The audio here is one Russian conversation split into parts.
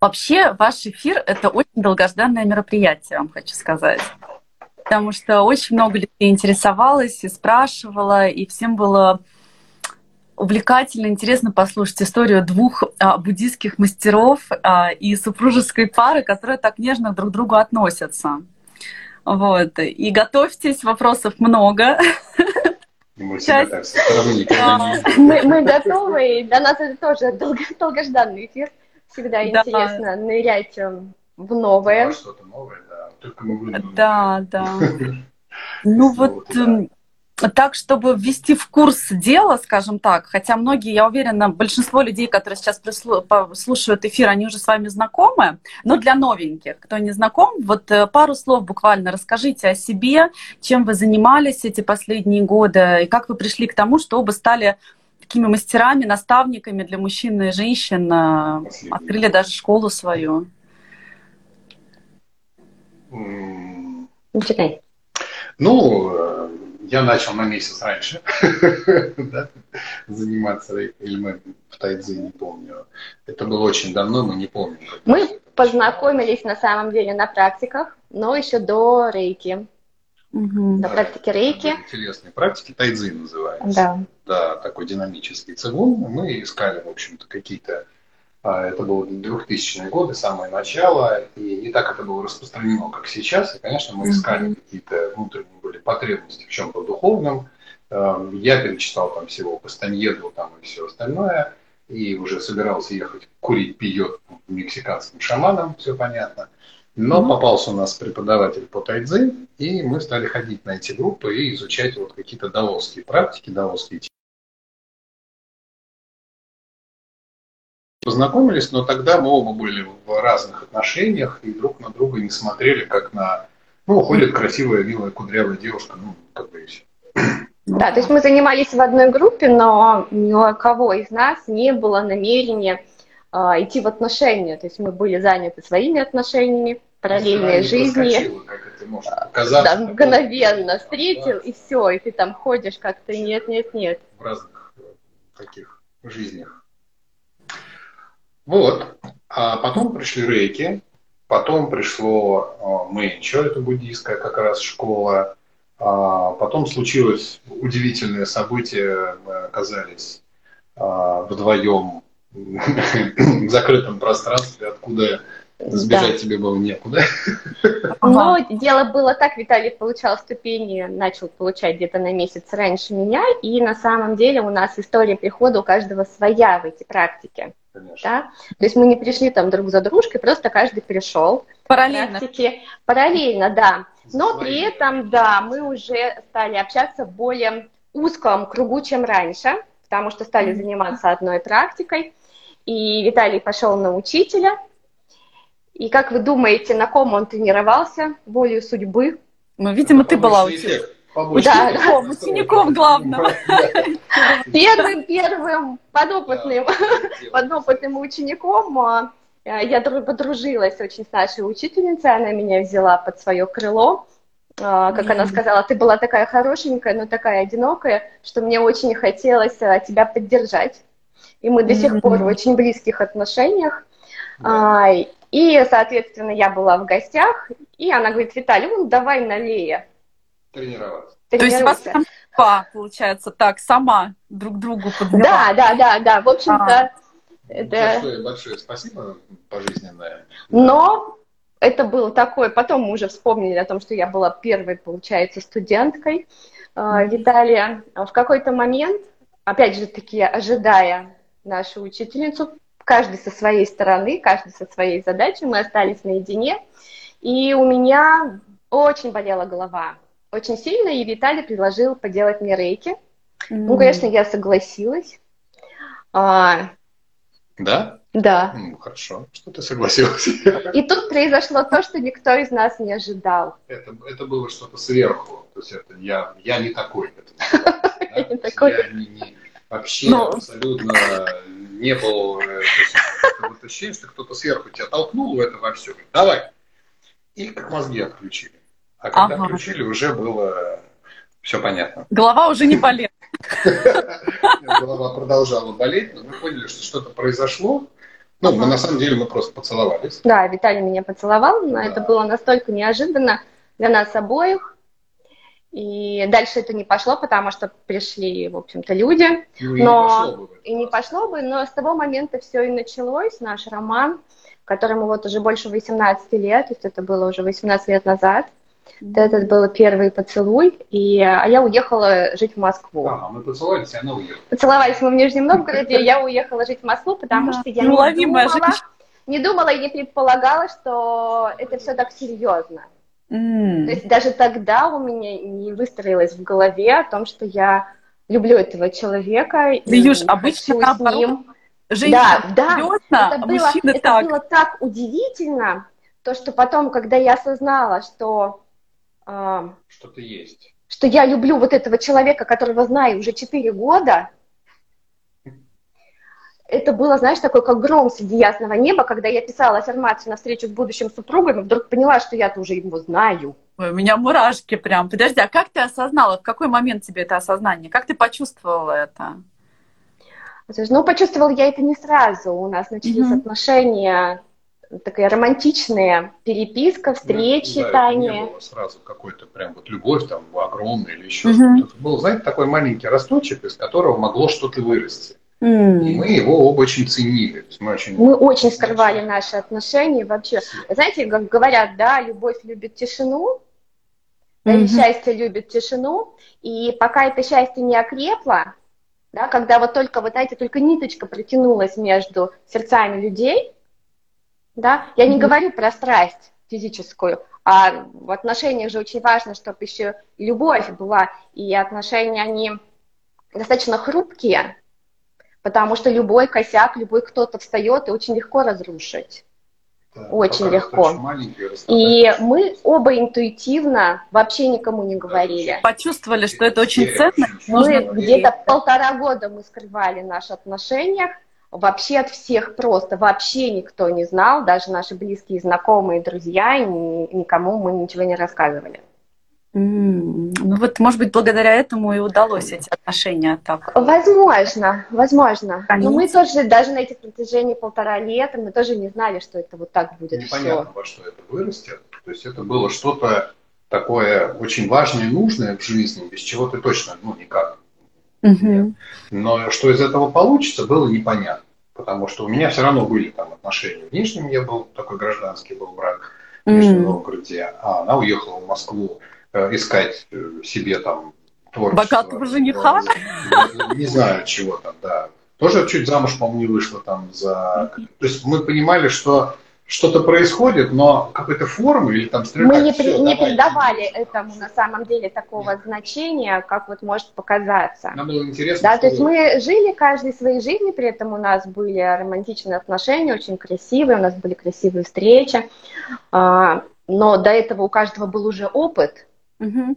Вообще, ваш эфир – это очень долгожданное мероприятие, вам хочу сказать. Потому что очень много людей интересовалось и спрашивало, и всем было увлекательно, интересно послушать историю двух а, буддийских мастеров а, и супружеской пары, которые так нежно друг к другу относятся. Вот. И готовьтесь, вопросов много. Мы Часть... так мы, мы готовы, и для нас это тоже долго, долгожданный эфир. Всегда да. интересно нырять в новое. Что-то новое, да. Только мы Да, да. Ну вот, эм, так, чтобы ввести в курс дела, скажем так, хотя многие, я уверена, большинство людей, которые сейчас слушают эфир, они уже с вами знакомы, но для новеньких, кто не знаком, вот э, пару слов буквально расскажите о себе, чем вы занимались эти последние годы, и как вы пришли к тому, что оба стали такими мастерами, наставниками для мужчин и женщин, Последний. открыли даже школу свою. Начинай. Ну, э, я начал на месяц раньше заниматься или в Тайдзи, не помню. Это было очень давно, мы не помним. Мы познакомились на самом деле на практиках, но еще до рейки. Угу. На практике рейки. Интересные практики, тайдзи называется. Да. Да, такой динамический цигун. Мы искали, в общем-то, какие-то а, это было 2000-е годы, самое начало, и не так это было распространено, как сейчас. И, конечно, мы искали какие-то внутренние были потребности в чем-то духовном. Эм, я перечитал там всего Кастаньеду там и все остальное, и уже собирался ехать курить пьет мексиканским шаманам, все понятно. Но mm-hmm. попался у нас преподаватель по тайцзи, и мы стали ходить на эти группы и изучать вот какие-то даосские практики, даосские познакомились, но тогда мы оба были в разных отношениях и друг на друга не смотрели, как на, ну, уходит красивая, милая, кудрявая девушка, ну, как бы и все. Да, то есть мы занимались в одной группе, но ни у кого из нас не было намерения э, идти в отношения. То есть мы были заняты своими отношениями, параллельной жизни. да, мгновенно встретил, и все, и ты там ходишь как-то нет, нет, нет. В разных таких жизнях. Вот. А потом пришли рейки, потом пришло э, Мэнчо, это буддийская как раз школа. А потом случилось удивительное событие, мы оказались а, вдвоем в закрытом пространстве, откуда сбежать да. тебе было некуда. Но дело было так, Виталий получал ступени, начал получать где-то на месяц раньше меня, и на самом деле у нас история прихода у каждого своя в эти практики. Да? То есть мы не пришли там друг за дружкой, просто каждый пришел. Параллельно. Практики. Параллельно, да. Но при этом, да, мы уже стали общаться в более узком кругу, чем раньше, потому что стали заниматься одной практикой. И Виталий пошел на учителя. И как вы думаете, на ком он тренировался? Волею судьбы? Ну, видимо, ты была учителем. Учеником, учеником главного. Первым, первым подопытным, подопытным учеником я подружилась очень с нашей учительницей, она меня взяла под свое крыло. А, как она сказала, ты была такая хорошенькая, но такая одинокая, что мне очень хотелось а, тебя поддержать. И мы до сих пор в очень близких отношениях. И, соответственно, я была в гостях, и она говорит, Виталий, ну давай налея тренироваться. То есть вас два, получается, так, сама друг другу подбирала. Да, да, да, да. В общем-то, а. это... Большое, большое спасибо пожизненное. Но это было такое, потом мы уже вспомнили о том, что я была первой, получается, студенткой э, Виталия. В какой-то момент, опять же таки, ожидая нашу учительницу, каждый со своей стороны, каждый со своей задачей, мы остались наедине, и у меня очень болела голова очень сильно, и Виталий предложил поделать мне рейки. Mm-hmm. Ну, конечно, я согласилась. А, да? Да. Ну, хорошо, что ты согласилась. И тут произошло то, что никто из нас не ожидал. Это, это было что-то сверху. То есть это я, я не такой. Я не такой. Я не, вообще Но... Абсолютно не был... Э, вот ощущение, что кто-то сверху тебя толкнул в это во все. Давай. И как мозги отключили. А когда ага. включили, уже было все понятно. Голова уже не болела. Голова продолжала болеть, но мы поняли, что что-то произошло. Ну, мы на самом деле мы просто поцеловались. Да, Виталий меня поцеловал, но это было настолько неожиданно для нас обоих. И дальше это не пошло, потому что пришли, в общем-то, люди. Ну, и но... не пошло бы. И не пошло бы, но с того момента все и началось, наш роман, которому вот уже больше 18 лет, то есть это было уже 18 лет назад. Mm-hmm. Этот был первый поцелуй, и, а я уехала жить в Москву. А, мы поцеловались, и она уехала. Поцеловались мы в Нижнем Новгороде, я уехала жить в Москву, потому что я не думала, не думала и не предполагала, что это все так серьезно. Mm. То есть даже тогда у меня не выстроилось в голове о том, что я люблю этого человека. Юж, обычно наоборот, ним. Женщина да, да, серьезно, это, было, это так. было так удивительно, то, что потом, когда я осознала, что... Э, Что-то есть. Что я люблю вот этого человека, которого знаю уже 4 года, это было, знаешь, такой как гром среди ясного неба, когда я писала аффирмацию на встречу с будущим супругом, и вдруг поняла, что я-то уже его знаю. Ой, у меня мурашки прям. Подожди, а как ты осознала, в какой момент тебе это осознание? Как ты почувствовала это? Ну, почувствовала я это не сразу. У нас начались mm-hmm. отношения такая романтичная переписка, встречи, да, тайные. Не было сразу какой-то прям вот любовь там огромная или еще mm-hmm. что-то. Это был, знаете, такой маленький росточек, из которого могло что-то вырасти. Mm. И мы его оба очень ценили. Мы очень, мы очень скрывали наши отношения вообще. Знаете, как говорят, да, любовь любит тишину, mm-hmm. счастье любит тишину, и пока это счастье не окрепло, да, когда вот только, вот знаете, только ниточка протянулась между сердцами людей, да, я не mm-hmm. говорю про страсть физическую, а в отношениях же очень важно, чтобы еще любовь была, и отношения, они достаточно хрупкие, потому что любой косяк, любой кто-то встает, и очень легко разрушить. Да, очень легко. И мы оба интуитивно вообще никому не говорили. Почувствовали, что это очень ценно. Мы где-то полтора года мы скрывали наши отношения. Вообще от всех просто, вообще никто не знал, даже наши близкие, знакомые, друзья, никому мы ничего не рассказывали. Mm. Ну вот, может быть, благодаря этому и удалось эти отношения так. Возможно, возможно. Конечно. Но мы тоже, даже на этих протяжении полтора лета, мы тоже не знали, что это вот так будет Непонятно, все. во что это вырастет. То есть это было что-то такое очень важное и нужное в жизни, без чего ты точно, ну, никак. Угу. Но что из этого получится, было непонятно. Потому что у меня все равно были там отношения. В Нижнем я был, такой гражданский был брак в Нижнем mm. Новгороде, а она уехала в Москву искать э, себе там творчество. Богатого жениха? Не, не знаю, чего там, да. Тоже чуть замуж, по-моему, не вышла там за... То есть мы понимали, что что-то происходит, но какой-то формы или там стрелять, Мы не, все, при, не придавали этому на самом деле такого Нет. значения, как вот может показаться. Нам было интересно. Да, то есть мы жили каждой своей жизнью, при этом у нас были романтичные отношения, очень красивые, у нас были красивые встречи, а, но до этого у каждого был уже опыт, Угу.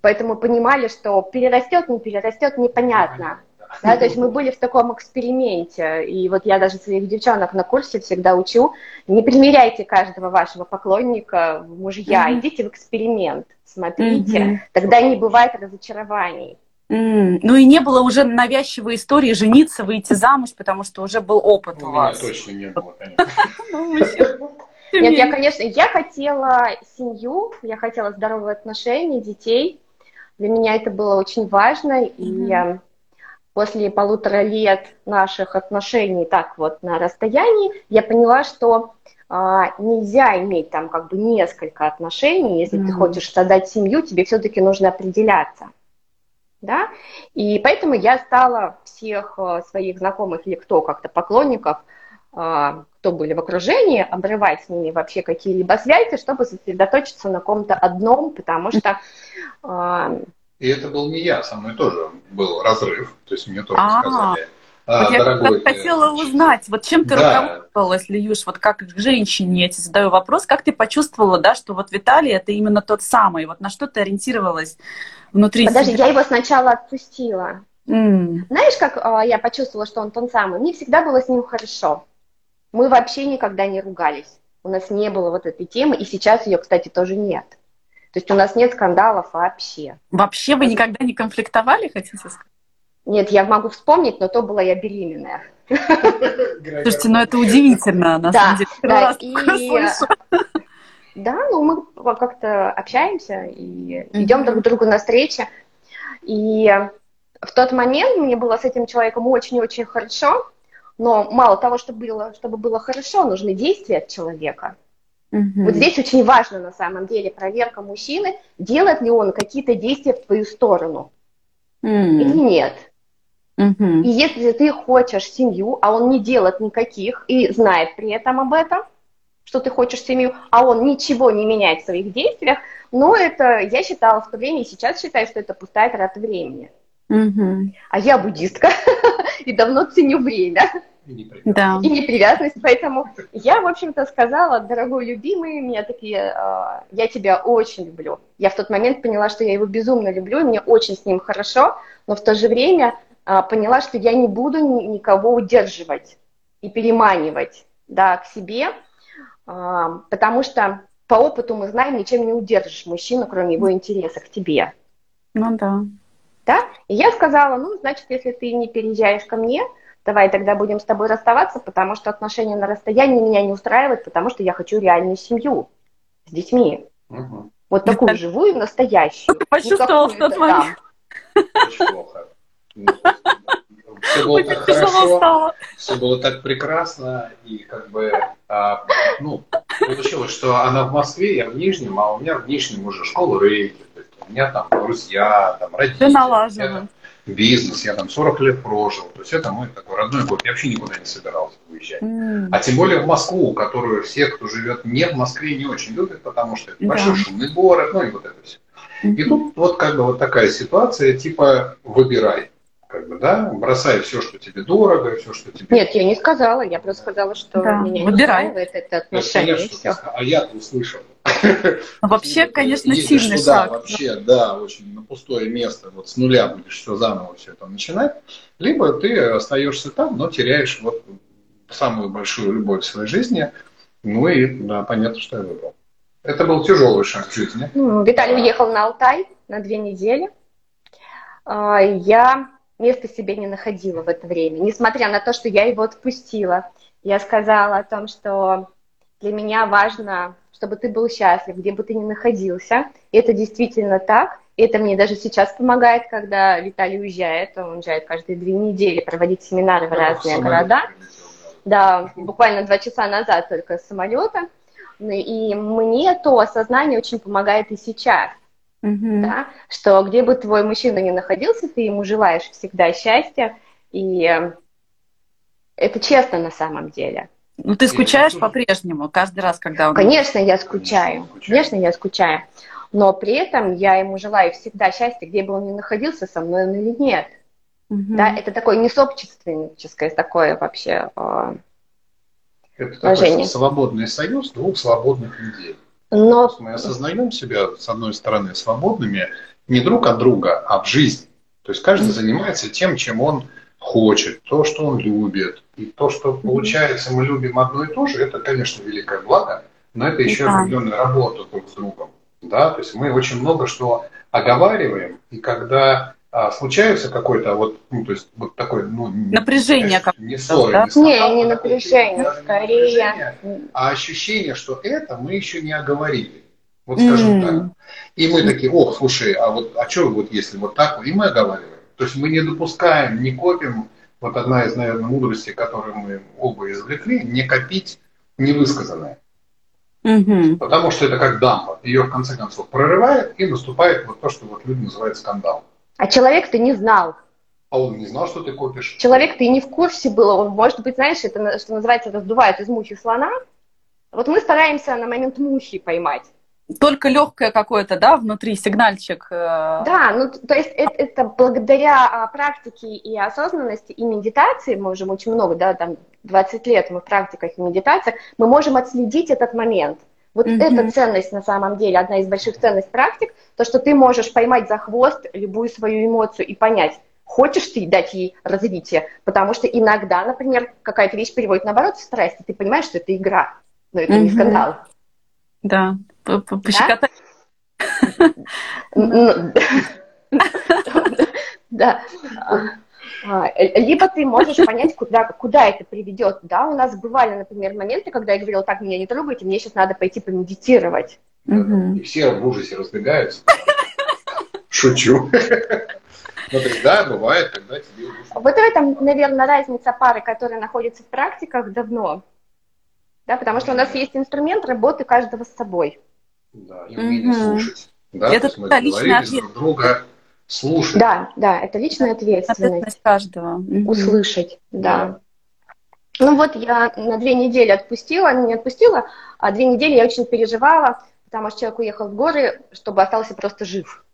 Поэтому понимали, что перерастет, не перерастет, непонятно. Да, то есть мы были в таком эксперименте, и вот я даже своих девчонок на курсе всегда учу, не примеряйте каждого вашего поклонника в мужья, mm-hmm. идите в эксперимент, смотрите, mm-hmm. тогда не бывает разочарований. Mm. Ну и не было уже навязчивой истории жениться, выйти замуж, потому что уже был опыт ну, у вас. точно не было, конечно. Нет, я, конечно, я хотела семью, я хотела здоровые отношения, детей. Для меня это было очень важно, и mm-hmm. после полутора лет наших отношений так вот на расстоянии, я поняла, что а, нельзя иметь там как бы несколько отношений, если mm-hmm. ты хочешь создать семью, тебе все-таки нужно определяться. Да? И поэтому я стала всех а, своих знакомых или кто как-то поклонников кто были в окружении, обрывать с ними вообще какие-либо связи, чтобы сосредоточиться на ком-то одном, потому что... Э, и это был не я, со мной тоже был разрыв, то есть мне тоже А-а-а. сказали, а, вот дорогой, я хотела узнать, вот чем ты да. руководствовалась, Льюш, вот как к женщине я тебе задаю вопрос, как ты почувствовала, да, что вот Виталий это именно тот самый, вот на что ты ориентировалась внутри Подожди, себя? я его сначала отпустила. Mm. Знаешь, как э, я почувствовала, что он тот самый? Мне всегда было с ним хорошо. Мы вообще никогда не ругались. У нас не было вот этой темы, и сейчас ее, кстати, тоже нет. То есть у нас нет скандалов вообще. Вообще вы никогда не конфликтовали, хотите сказать? Нет, я могу вспомнить, но то была я беременная. Слушайте, ну это удивительно, на самом деле. Да, и... Да, ну мы как-то общаемся и идем друг к другу навстречу. И в тот момент мне было с этим человеком очень-очень хорошо, но мало того, чтобы было, чтобы было хорошо, нужны действия от человека. Угу. Вот здесь очень важно на самом деле проверка мужчины, делает ли он какие-то действия в твою сторону угу. или нет. Угу. И если ты хочешь семью, а он не делает никаких и знает при этом об этом, что ты хочешь семью, а он ничего не меняет в своих действиях, ну это я считала в то время и сейчас считаю, что это пустая трата времени. Угу. А я буддистка и давно ценю время. И непривязанность. Да. И непривязанность. Поэтому я, в общем-то, сказала, дорогой любимый, меня такие, э, я тебя очень люблю. Я в тот момент поняла, что я его безумно люблю, и мне очень с ним хорошо, но в то же время э, поняла, что я не буду ни, никого удерживать и переманивать да, к себе, э, потому что по опыту мы знаем, ничем не удержишь мужчину, кроме его интереса к тебе. Ну да. Да? И я сказала, ну, значит, если ты не переезжаешь ко мне, давай тогда будем с тобой расставаться, потому что отношения на расстоянии меня не устраивают, потому что я хочу реальную семью с детьми. Угу. Вот такую живую, настоящую. Почувствовал в тот момент. Очень плохо. Все было так хорошо, все было так прекрасно, и как бы, а, ну, получилось, что она в Москве, я в Нижнем, а у меня в Нижнем уже школа рейки, у меня там друзья, там родители. Все налажено бизнес, я там 40 лет прожил. То есть это мой такой родной город. Я вообще никуда не собирался уезжать. Mm. А тем более в Москву, которую все, кто живет не в Москве, не очень любят, потому что это да. большой шумный город, ну и вот это все. Mm-hmm. И тут вот как бы вот такая ситуация, типа выбирай. Как бы, да, бросай все, что тебе дорого, все, что тебе... Нет, я не сказала, я просто сказала, что да. меня Выбирай. не устраивает это отношение. Это, конечно, а я-то услышал. Ну, вообще, конечно, сильный шаг. Вообще, да, очень на пустое место, вот с нуля будешь все заново все это начинать, либо ты остаешься там, но теряешь вот самую большую любовь в своей жизни, ну и, да, понятно, что я выбрал. Это был тяжелый шаг в жизни. Виталий уехал на Алтай на две недели. А, я места себе не находила в это время, несмотря на то, что я его отпустила. Я сказала о том, что для меня важно чтобы ты был счастлив, где бы ты ни находился. И это действительно так. И это мне даже сейчас помогает, когда Виталий уезжает. Он уезжает каждые две недели проводить семинары в разные города. Да, буквально два часа назад только с самолета. И мне то осознание очень помогает и сейчас. Mm-hmm. Да, что где бы твой мужчина ни находился, ты ему желаешь всегда счастья. И это честно на самом деле. Ну, ты скучаешь по-прежнему каждый раз, когда он... Конечно, я скучаю. Конечно, я скучаю. Но при этом я ему желаю всегда счастья, где бы он ни находился, со мной он или нет. Угу. Да, это такое несобственническое такое вообще э, Это такой свободный союз двух свободных людей. Но... Мы осознаем себя, с одной стороны, свободными не друг от друга, а в жизни. То есть каждый занимается тем, чем он хочет, то, что он любит. И то, что получается, мы любим одно и то же, это, конечно, великое благо, но это еще да. определенная работа друг с другом. Да? То есть мы очень много что оговариваем, и когда а, случается какой-то вот, ну, то есть вот такой, ну, напряжение, как не ссоры, да? не, скандал, не, не напряжение, а скорее, напряжение, а ощущение, что это мы еще не оговорили. Вот скажем mm. так. И мы такие, ох, слушай, а вот, а что вот если вот так, и мы оговариваем. То есть мы не допускаем, не копим, вот одна из, наверное, мудростей, которую мы оба извлекли, не копить невысказанное. Угу. Потому что это как дамба. Ее в конце концов прорывает и наступает вот то, что вот люди называют скандал. А человек ты не знал. А он не знал, что ты копишь. Человек ты не в курсе был. Он, может быть, знаешь, это, что называется, раздувает из мухи слона. Вот мы стараемся на момент мухи поймать только легкое какое-то, да, внутри сигнальчик. Э, да, ну то есть это, это благодаря а, практике и осознанности и медитации, мы уже очень много, да, там 20 лет мы в практиках и медитациях, мы можем отследить этот момент. Вот mm-hmm. эта ценность на самом деле, одна из больших ценностей практик, то, что ты можешь поймать за хвост любую свою эмоцию и понять, хочешь ты дать ей развитие, потому что иногда, например, какая-то вещь переводит наоборот в страсть, и ты понимаешь, что это игра, но это mm-hmm. не скандал. Да, пощекотать. Да. А, э, либо ты можешь понять, куда, куда это приведет. Да, у нас бывали, например, моменты, когда я говорила, так, меня не трогайте, мне сейчас надо пойти помедитировать. И все в ужасе разбегаются. Шучу. Ну, есть, да, бывает, когда тебе Вот в этом, наверное, разница пары, которые находятся в практиках давно. Да, потому что у нас есть инструмент работы каждого с собой. Да, и умение слушать. Да, это мы договорились друг друга слушать. Да, да, это личная ответственность. Ответственность каждого. Услышать, да. да. Ну вот я на две недели отпустила, не отпустила, а две недели я очень переживала, потому что человек уехал в горы, чтобы остался просто жив.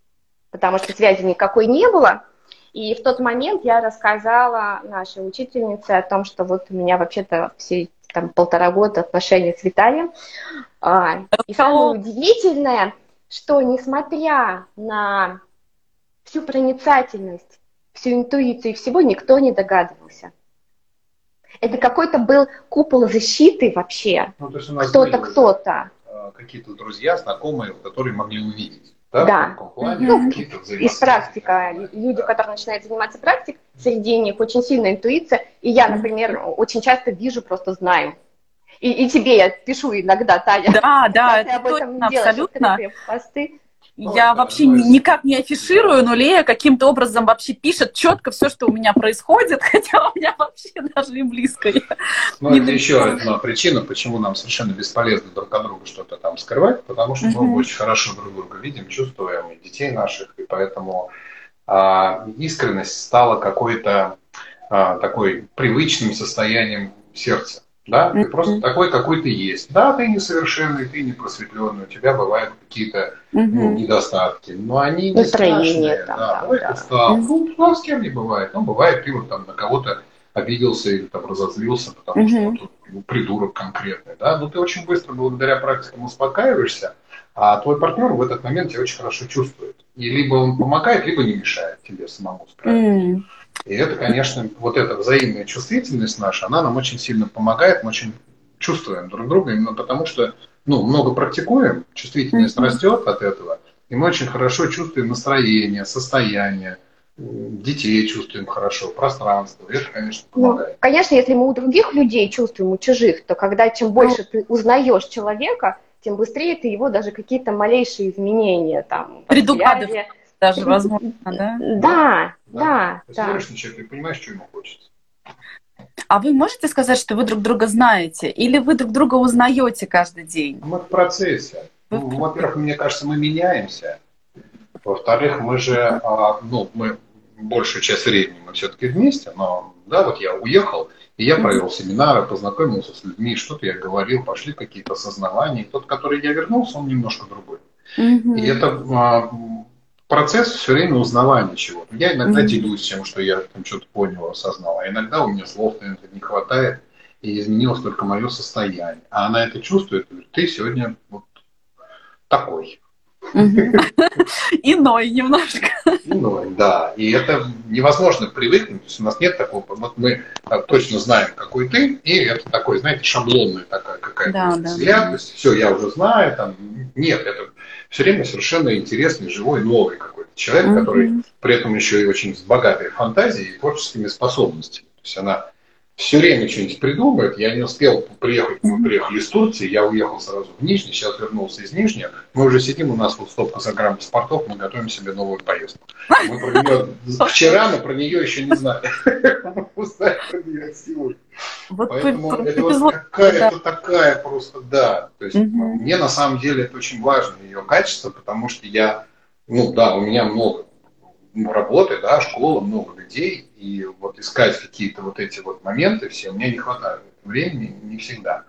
Потому что связи никакой не было. И в тот момент я рассказала нашей учительнице о том, что вот у меня вообще-то все там полтора года отношения с Виталием. А, и самое удивительное, что несмотря на всю проницательность, всю интуицию и всего, никто не догадывался. Это какой-то был купол защиты вообще. Ну, кто-то, кто-то. А, какие-то друзья, знакомые, которые могли увидеть. Да, да. Плане, ну, из практика. Люди, которые начинают заниматься практикой, среди них очень сильная интуиция. И я, например, очень часто вижу, просто знаю. И, и тебе я пишу иногда, Таня. Да, да, это об этом точно, абсолютно. Посты. Я вообще никак не афиширую, но Лея каким-то образом вообще пишет четко все, что у меня происходит, хотя у меня вообще даже и близко. Ну, это еще одна причина, почему нам совершенно бесполезно друг от друга что-то там скрывать, потому что мы очень хорошо друг друга видим, чувствуем, и детей наших, и поэтому а, искренность стала какой-то а, такой привычным состоянием сердца. Да, ты mm-hmm. просто такой, какой ты есть. Да, ты несовершенный, ты не просветленный, у тебя бывают какие-то mm-hmm. ну, недостатки, но они не страшные. Там, да, там, да. Стал. Mm-hmm. Ну, с кем не бывает. Ну, бывает, ты вот там на кого-то обиделся или там разозлился, потому mm-hmm. что вот, ну, придурок конкретный, да, но ты очень быстро благодаря практикам успокаиваешься, а твой партнер в этот момент тебя очень хорошо чувствует. И либо он помогает, либо не мешает тебе самому справиться. Mm. И это, конечно, вот эта взаимная чувствительность наша, она нам очень сильно помогает, мы очень чувствуем друг друга, именно потому что ну, много практикуем, чувствительность mm-hmm. растет от этого, и мы очень хорошо чувствуем настроение, состояние, детей чувствуем хорошо, пространство. Это, конечно, ну, помогает. Ну, конечно, если мы у других людей чувствуем, у чужих, то когда чем больше ты узнаешь человека, тем быстрее ты его даже какие-то малейшие изменения там предугадываешь даже возможно, да? Да, да. да. Смотришь на человека и понимаешь, что ему хочется. А вы можете сказать, что вы друг друга знаете? Или вы друг друга узнаете каждый день? Мы в процессе. Ну, во-первых, мне кажется, мы меняемся. Во-вторых, мы же, а, ну, мы большую часть времени мы все-таки вместе, но, да, вот я уехал, и я провел семинары, познакомился с людьми, что-то я говорил, пошли какие-то осознавания. Тот, который я вернулся, он немножко другой. И это а, процесс все время узнавания чего-то. Я иногда mm-hmm. делюсь тем, что я там что-то понял, осознал, а иногда у меня слов наверное, не хватает, и изменилось только мое состояние. А она это чувствует, говорит, ты сегодня вот такой. Иной немножко. Иной, да. И это невозможно привыкнуть. То есть у нас нет такого. Вот мы точно знаем, какой ты, и это такой, знаете, шаблонная такая какая-то да. Да. То есть все, я уже знаю. Там, нет, это все время совершенно интересный, живой, новый какой-то человек, mm-hmm. который при этом еще и очень с богатой фантазией и творческими способностями. То есть она все время что-нибудь придумает. Я не успел приехать, мы приехали из Турции, я уехал сразу в Нижний, сейчас вернулся из Нижнего. Мы уже сидим, у нас вот стопка за грамм паспортов, мы готовим себе новую поездку. Мы про нее вчера, но про нее еще не знали. Узнали про нее сегодня. Поэтому это вот какая-то такая просто, да. То есть мне на самом деле это очень важно, ее качество, потому что я, ну да, у меня много работы, да, школа, много людей, и вот искать какие-то вот эти вот моменты все, мне не хватает времени, не всегда.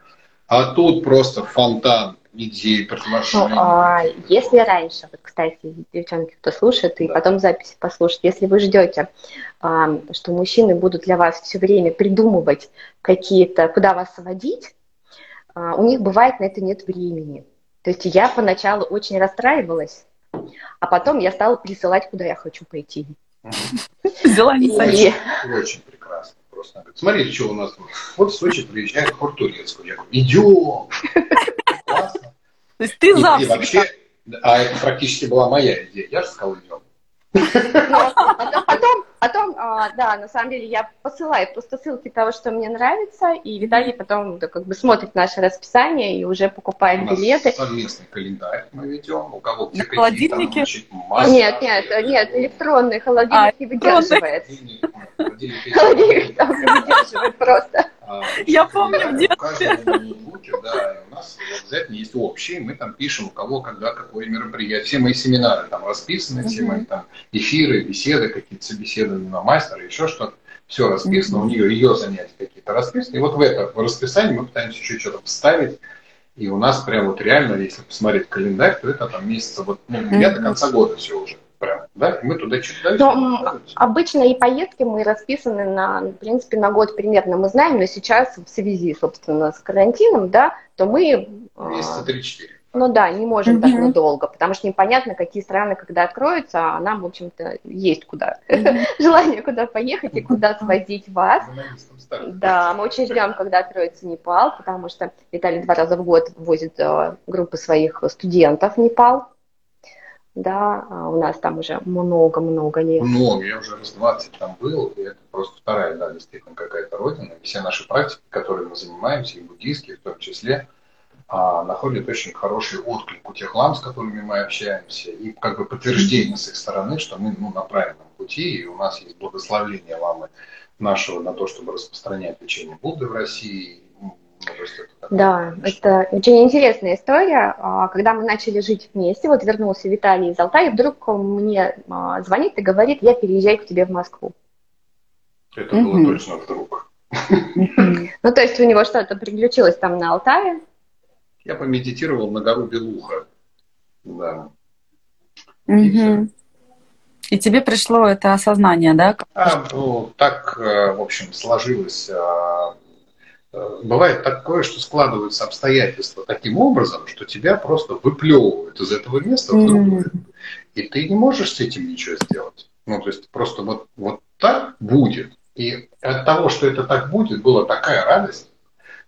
А тут просто фонтан идей, предложений. Ну, а, если раньше, вот, кстати, девчонки, кто слушает, и да. потом записи послушать, если вы ждете, а, что мужчины будут для вас все время придумывать какие-то, куда вас сводить, а, у них бывает на это нет времени. То есть я поначалу очень расстраивалась, а потом я стала присылать, куда я хочу пойти. Взяла не. Очень прекрасно. Просто смотрите, что у нас тут. Вот в Сочи приезжает Порт Турецкую. Я говорю, идем. Классно. То есть ты за вообще, а это практически была моя идея. Я же сказал, идем. Да, на самом деле я посылаю просто ссылки того, что мне нравится, и Виталий потом да, как бы смотрит наше расписание и уже покупает у билеты. совместный календарь мы ведем, у кого где холодильники? Нет, нет, нет, электронный холодильник а, не выдерживает. Холодильник там выдерживает просто. А, я помню в детстве. Да, у нас обязательно есть общие, мы там пишем, у кого, когда, какое мероприятие. Все мои семинары там расписаны, все мои там эфиры, беседы, какие-то собеседования на мастера, еще что-то. Все расписано, у нее ее занятия какие-то расписаны. И вот в это в расписании мы пытаемся еще что-то вставить. И у нас прям вот реально, если посмотреть календарь, то это там месяца, вот, ну, я до конца года все уже прям, да, мы туда что-то дальше. обычно и поездки мы расписаны на, в принципе, на год примерно мы знаем, но сейчас в связи, собственно, с карантином, да, то мы... Месяца 3-4. Ну да, не можем mm-hmm. так надолго, потому что непонятно, какие страны когда откроются, а нам, в общем-то, есть куда. Mm-hmm. Желание куда поехать и куда свозить вас. Да, мы очень ждем, когда откроется Непал, потому что Виталий два раза в год возит э, группы своих студентов в Непал да, а у нас там уже много-много лет. Много, я уже раз 20 там был, и это просто вторая, да, действительно какая-то родина. И все наши практики, которыми мы занимаемся, и буддийские в том числе, а, находят очень хороший отклик у тех лам, с которыми мы общаемся, и как бы подтверждение с их стороны, что мы ну, на правильном пути, и у нас есть благословление ламы нашего на то, чтобы распространять учение Будды в России, да, это очень интересная история. А, когда мы начали жить вместе, вот вернулся Виталий из Алтая, вдруг мне а, звонит и говорит, я переезжаю к тебе в Москву. Это было mm точно вдруг. Ну, то есть у него что-то приключилось там на Алтае? Я помедитировал на гору Белуха. Да. И тебе пришло это осознание, да? А, ну, так, э, в общем, сложилось а, бывает такое, что складываются обстоятельства таким образом, что тебя просто выплевывают из этого места в другое. И ты не можешь с этим ничего сделать. Ну, то есть просто вот, вот так будет. И от того, что это так будет, была такая радость,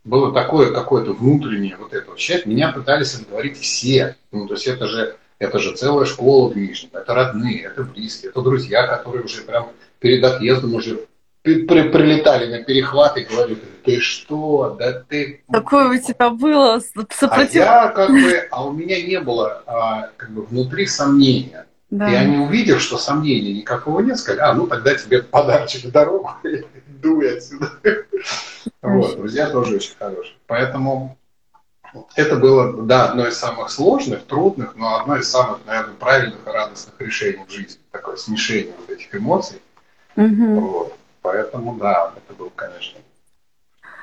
было такое какое-то внутреннее вот это счастье. Меня пытались отговорить все. Ну, то есть это же, это же целая школа в Нижнем. Это родные, это близкие, это друзья, которые уже прям перед отъездом уже при, при, прилетали на перехват и говорили, ты что, да ты... Такое у тебя было сопротивление. А я как бы, а у меня не было а, как бы внутри сомнения. Да. И они, увидев, что сомнений никакого нет, сказали, а, ну тогда тебе подарочек в дорогу, дуй отсюда. Вот, друзья тоже очень хорошие. Поэтому это было, да, одно из самых сложных, трудных, но одно из самых, наверное, правильных и радостных решений в жизни. Такое смешение вот этих эмоций. Угу. Вот. Поэтому, да, это был, конечно.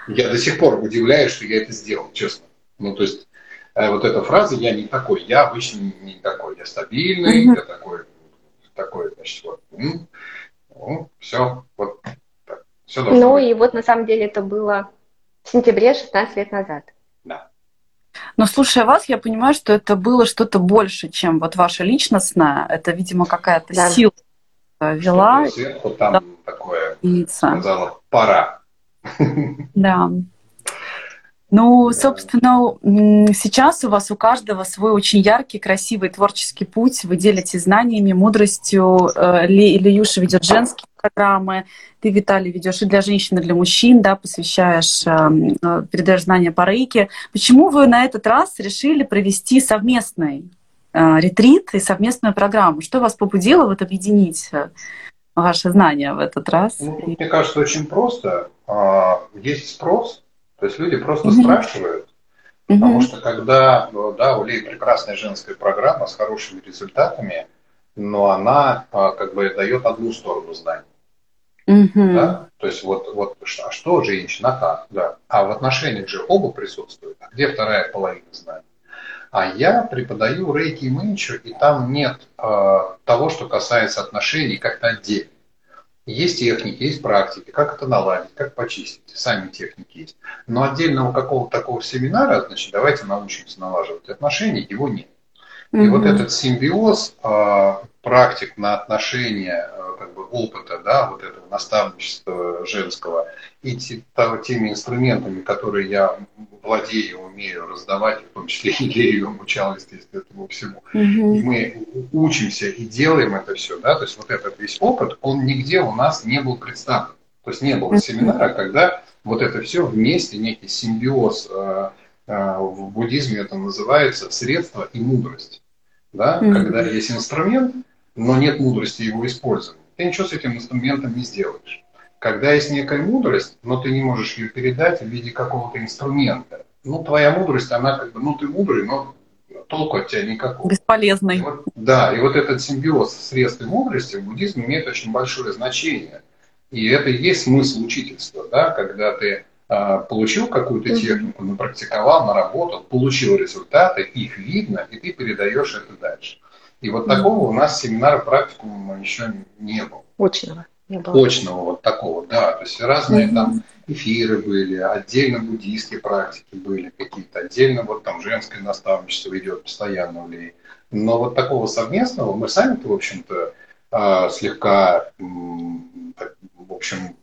Я до сих пор удивляюсь, что я это сделал, честно. Ну, то есть, э, вот эта фраза «я не такой», я обычно не такой, я стабильный, mm-hmm. я такой, такой, значит, вот, ну, все, вот, так, все должно Ну, быть. и вот на самом деле это было в сентябре 16 лет назад. Да. Но слушая вас, я понимаю, что это было что-то больше, чем вот ваша личностная. Это, видимо, какая-то да. сила вела. Сверху там да. такое, Яйца. сказала, пора. Да. Ну, собственно, сейчас у вас у каждого свой очень яркий, красивый творческий путь. Вы делитесь знаниями, мудростью. Э, Ильюша ведет женские программы. Ты, Виталий, ведешь и для женщин, и для мужчин, да, посвящаешь, э, передаешь знания по рейке. Почему вы на этот раз решили провести совместный э, ретрит и совместную программу? Что вас побудило вот объединить ваши знания в этот раз? Ну, мне кажется, очень просто. А, есть спрос, то есть люди просто mm-hmm. спрашивают. Mm-hmm. Потому что когда, ну, да, у Леи прекрасная женская программа с хорошими результатами, но она а, как бы дает одну сторону знаний. Mm-hmm. Да? То есть вот, вот а что женщина, как, да. А в отношениях же оба присутствуют. А где вторая половина знаний? А я преподаю рейки и мэнчу, и там нет э, того, что касается отношений как-то отдельно. Есть техники, есть практики, как это наладить, как почистить, сами техники есть. Но отдельного какого-то такого семинара, значит, давайте научимся налаживать отношения, его нет. И mm-hmm. вот этот симбиоз э, практик на отношения, э, как бы опыта, да, вот этого наставничества женского, и теми инструментами, которые я владею, умею раздавать, в том числе и Лерию обучал, естественно, этому всему. Mm-hmm. И мы учимся и делаем это все, да, то есть вот этот весь опыт, он нигде у нас не был представлен. То есть не было семинара, когда вот это все вместе, некий симбиоз, э, э, в буддизме это называется средство и мудрость. Да? Mm-hmm. Когда есть инструмент, но нет мудрости его использования, ты ничего с этим инструментом не сделаешь. Когда есть некая мудрость, но ты не можешь ее передать в виде какого-то инструмента, ну, твоя мудрость, она как бы, ну, ты мудрый, но толку от тебя никакого. Бесполезный. И вот, да, и вот этот симбиоз средств и мудрости в буддизме имеет очень большое значение. И это и есть смысл учительства, да, когда ты а, получил какую-то технику, напрактиковал, наработал, получил результаты, их видно, и ты передаешь это дальше. И вот такого у нас семинара практикума еще не было. Очного. Не было. Очного вот такого, да. То есть разные там эфиры были, отдельно буддийские практики были какие-то, отдельно вот там женское наставничество идет постоянно в Лее. Но вот такого совместного мы сами-то, в общем-то, а, слегка, в общем,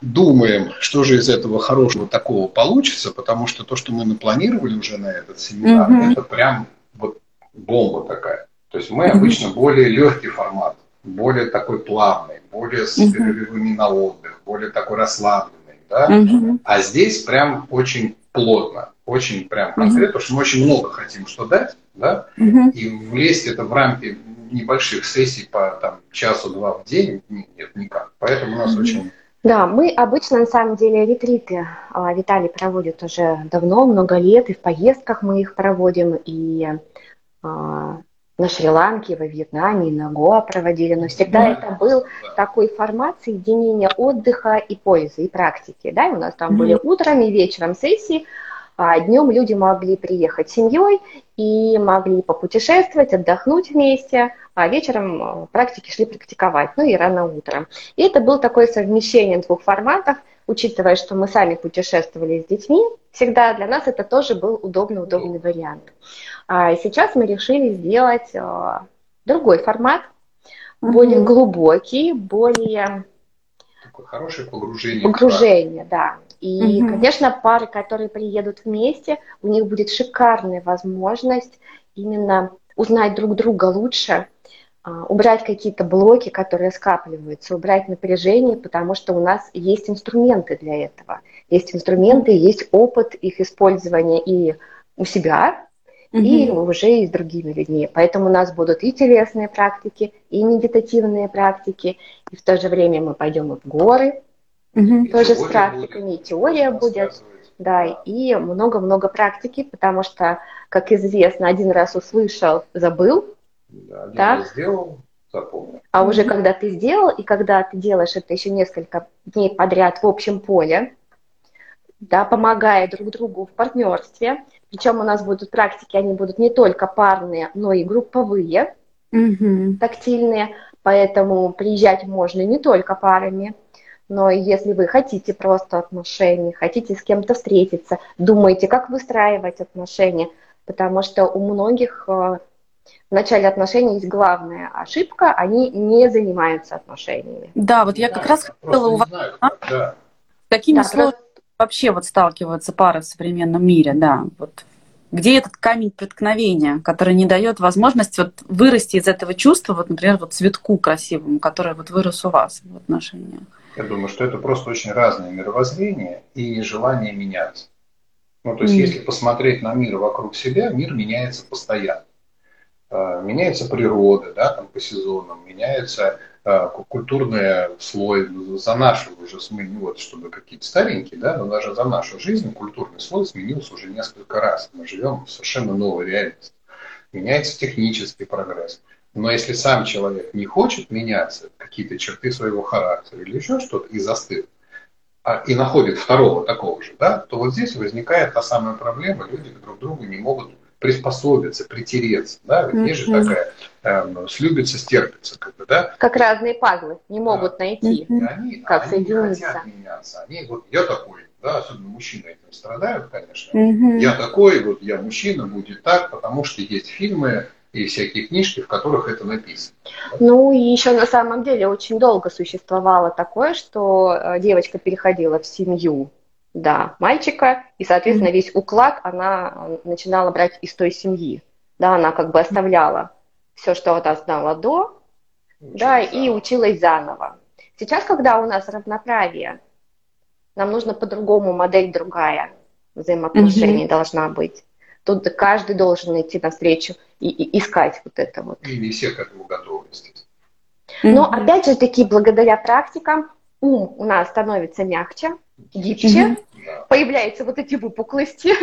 думаем, что же из этого хорошего такого получится, потому что то, что мы напланировали уже на этот семинар, mm-hmm. это прям вот бомба такая. То есть мы обычно более легкий формат, более такой плавный, более с перерывами на отдых, более такой расслабленный, да? А здесь прям очень плотно, очень прям конкретно, потому что мы очень много хотим что дать, да? И влезть это в рамки небольших сессий по там часу-два в день нет никак. Поэтому у нас очень да, мы обычно, на самом деле, ретриты а, Виталий проводит уже давно, много лет, и в поездках мы их проводим, и на Шри-Ланке, во Вьетнаме, на Гоа проводили, но всегда да. это был такой формат соединения отдыха и пользы, и практики. Да? И у нас там mm-hmm. были утром и вечером сессии, а днем люди могли приехать с семьей и могли попутешествовать, отдохнуть вместе, а вечером э, практики шли практиковать, ну и рано утром. И это было такое совмещение двух форматов, учитывая, что мы сами путешествовали с детьми, всегда для нас это тоже был удобный, удобный вариант. А сейчас мы решили сделать а, другой формат, mm-hmm. более глубокий, более... Такое хорошее погружение. Погружение, да. И, mm-hmm. конечно, пары, которые приедут вместе, у них будет шикарная возможность именно узнать друг друга лучше, а, убрать какие-то блоки, которые скапливаются, убрать напряжение, потому что у нас есть инструменты для этого. Есть инструменты, есть опыт их использования и у себя, угу. и уже и с другими людьми. Поэтому у нас будут и телесные практики, и медитативные практики, и в то же время мы пойдем и в горы, угу. тоже с практиками, будет, и теория будет. Да, и много-много практики, потому что, как известно, один раз услышал, забыл. Да, один так? раз сделал, запомнил. А уже когда ты сделал, и когда ты делаешь это еще несколько дней подряд в общем поле, да, помогая друг другу в партнерстве, причем у нас будут практики, они будут не только парные, но и групповые, угу. тактильные. Поэтому приезжать можно не только парами, но если вы хотите просто отношений, хотите с кем-то встретиться, думаете, как выстраивать отношения, потому что у многих э, в начале отношений есть главная ошибка, они не занимаются отношениями. Да, вот я как раз хотела у вас... Да. Какими да, сложностями вообще вот сталкиваются пары в современном мире, да, вот где этот камень преткновения, который не дает возможность вот вырасти из этого чувства, вот, например, вот цветку красивому, который вот вырос у вас в отношениях? Я думаю, что это просто очень разные мировоззрения и желание меняться. Ну, то есть, mm. если посмотреть на мир вокруг себя, мир меняется постоянно. А, меняется природа, да, там по сезонам, меняется а, культурный слой за нашу уже сменил, вот, чтобы какие-то старенькие, да, но даже за нашу жизнь культурный слой сменился уже несколько раз. Мы живем в совершенно новой реальности. Меняется технический прогресс. Но если сам человек не хочет меняться, какие-то черты своего характера или еще что-то, и застыл, а, и находит второго такого же, да, то вот здесь возникает та самая проблема, люди друг к другу не могут приспособиться, притереться, да, ведь есть же такая, э, слюбится, стерпится, как бы, да. Как разные пазлы, не могут да. найти, они, как они соединиться. не хотят меняться, они, вот я такой, да, особенно мужчины этим страдают, конечно, mm-hmm. я такой, вот я мужчина, будет так, потому что есть фильмы, и всякие книжки, в которых это написано. Ну и еще на самом деле очень долго существовало такое, что э, девочка переходила в семью да, мальчика, и, соответственно, весь уклад она начинала брать из той семьи. Да, она как бы оставляла все, что она знала до, училась да, заново. и училась заново. Сейчас, когда у нас равноправие, нам нужно по-другому, модель другая взаимоотношений mm-hmm. должна быть. Тут каждый должен идти навстречу и, и искать вот это вот. И не все к этому готовы, естественно. Но mm-hmm. опять же таки, благодаря практикам, ум у нас становится мягче, гибче, mm-hmm. появляются вот эти выпуклости,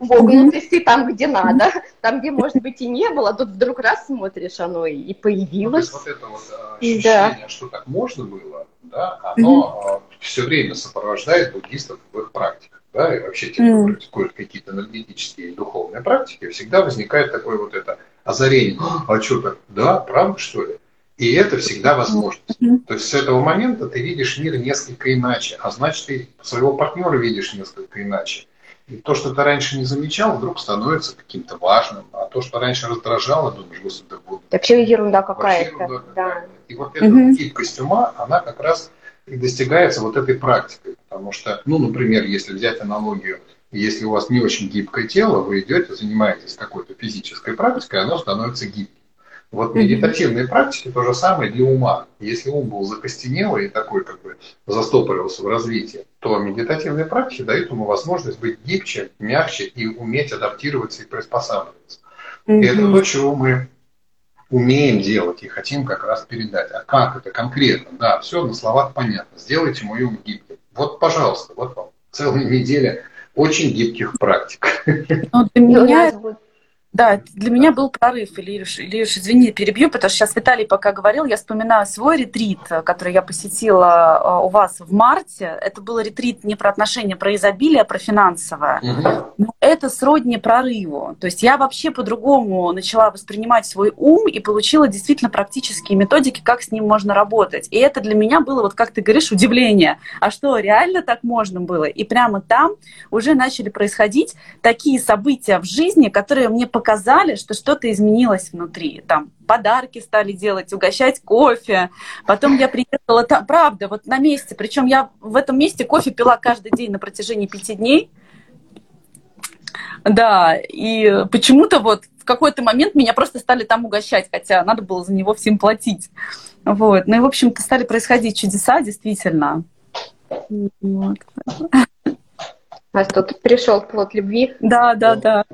вогнутости mm-hmm. там, где надо, там, где, может быть, и не было, тут вдруг раз смотришь, оно и появилось. Ну, вот это вот а, ощущение, что так можно было, да, оно mm-hmm. все время сопровождает буддистов в их практиках да, и вообще те, кто mm. практикуют какие-то энергетические и духовные практики, всегда возникает такое вот это озарение. А что так? Да, правда, что ли? И это всегда возможность. То есть с этого момента ты видишь мир несколько иначе, а значит, ты своего партнера видишь несколько иначе. И то, что ты раньше не замечал, вдруг становится каким-то важным. А то, что раньше раздражало, думаешь, господи, да вот. Вообще ерунда какая-то. Ерунда да. И вот эта mm-hmm. гибкость ума, она как раз и достигается вот этой практикой. Потому что, ну, например, если взять аналогию, если у вас не очень гибкое тело, вы идете, занимаетесь какой-то физической практикой, оно становится гибким. Вот медитативные практики то же самое для ума. Если ум был закостенелый и такой как бы застопорился в развитии, то медитативные практики дают ему возможность быть гибче, мягче и уметь адаптироваться и приспосабливаться. Mm-hmm. И это то, чего мы умеем делать и хотим как раз передать. А как это конкретно? Да, все на словах понятно. Сделайте мой ум гибким. Вот, пожалуйста, вот вам целая неделя очень гибких практик. Ну, для меня да, для меня был прорыв, Ильюш, Ильюш, извини, перебью, потому что сейчас Виталий пока говорил, я вспоминаю свой ретрит, который я посетила а, у вас в марте. Это был ретрит не про отношения, про изобилие, а про финансовое. Угу. Но это сродни прорыву. То есть я вообще по-другому начала воспринимать свой ум и получила действительно практические методики, как с ним можно работать. И это для меня было, вот как ты говоришь, удивление. А что, реально так можно было? И прямо там уже начали происходить такие события в жизни, которые мне показали, показали, что что-то изменилось внутри. Там подарки стали делать, угощать кофе. Потом я приехала, там, правда, вот на месте. Причем я в этом месте кофе пила каждый день на протяжении пяти дней. Да, и почему-то вот в какой-то момент меня просто стали там угощать, хотя надо было за него всем платить. Вот. Ну и, в общем-то, стали происходить чудеса, действительно. Вот. У нас тут пришел плод любви. Да, да, да.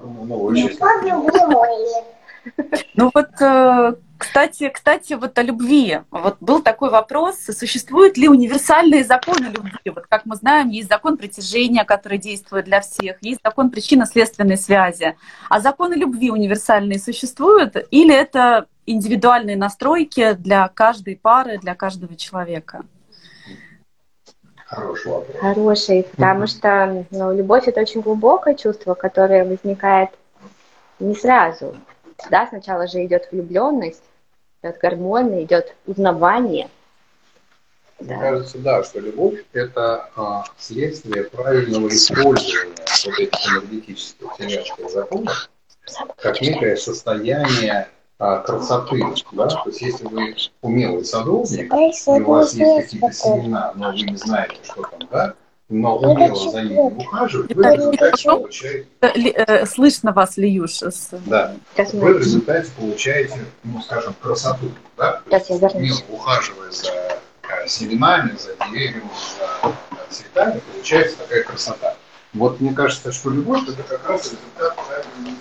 Ну вот, э, кстати, кстати, вот о любви. Вот был такой вопрос, существуют ли универсальные законы любви? Вот как мы знаем, есть закон притяжения, который действует для всех, есть закон причинно-следственной связи. А законы любви универсальные существуют или это индивидуальные настройки для каждой пары, для каждого человека? Хороший вопрос. Хороший, потому что ну, любовь это очень глубокое чувство, которое возникает не сразу. Да, сначала же идет влюбленность, идет гормоны, идет узнавание. Мне да. кажется, да, что любовь это а, следствие правильного использования вот этих энергетических вселенских законов как некое состояние красоты. Да? То есть если вы умелый садовник, и у вас есть какие-то семена, но вы не знаете, что там, да, но умело за ними ухаживать, вы в результате получаете... Э, слышно вас, Лиюш. Да. Вы в результате получаете, ну, скажем, красоту. Да? умело ухаживая за э, семенами, за деревьями, за цветами, получается такая красота. Вот мне кажется, что любовь это как раз результат правильного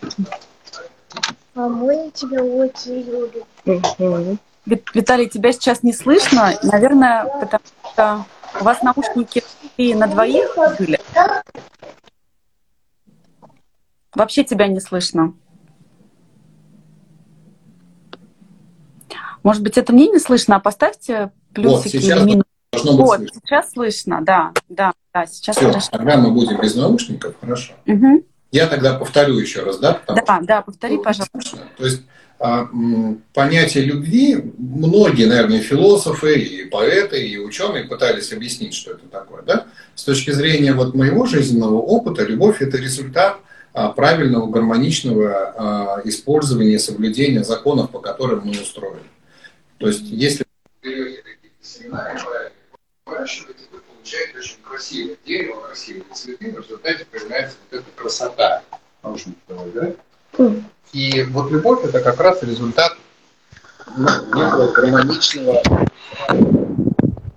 использования. А мы тебя очень любим. Виталий, тебя сейчас не слышно, наверное, потому что у вас наушники и на двоих были. Вообще тебя не слышно. Может быть, это мне не слышно, а поставьте плюсики вот, или минусы. Вот, слышно. сейчас слышно, да, да, да, сейчас Все, хорошо. тогда мы будем без наушников, хорошо. Угу. Я тогда повторю еще раз, да? Потому да, да, повтори, пожалуйста. То есть а, понятие любви многие, наверное, философы, и поэты, и ученые пытались объяснить, что это такое. Да? С точки зрения вот моего жизненного опыта, любовь – это результат а, правильного, гармоничного а, использования и соблюдения законов, по которым мы устроены. То есть, если получаете очень красивое дерево, красивые цветы, в результате появляется вот эта красота. Наушники давай, да? И вот любовь это как раз результат ну, некого гармоничного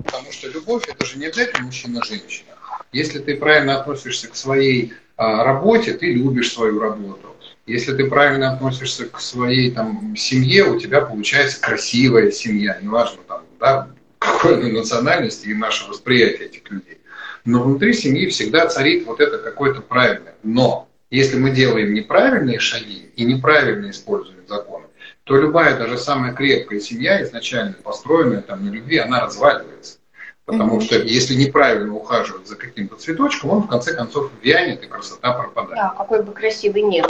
Потому что любовь это же не обязательно мужчина-женщина. Если ты правильно относишься к своей а, работе, ты любишь свою работу. Если ты правильно относишься к своей там, семье, у тебя получается красивая семья, неважно там, да, какой она национальности и наше восприятие этих людей. Но внутри семьи всегда царит вот это какое-то правильное. Но если мы делаем неправильные шаги и неправильно используем законы, то любая даже самая крепкая семья, изначально построенная там на любви, она разваливается. Потому что если неправильно ухаживать за каким-то цветочком, он в конце концов вянет, и красота пропадает. Да, какой бы красивый не был.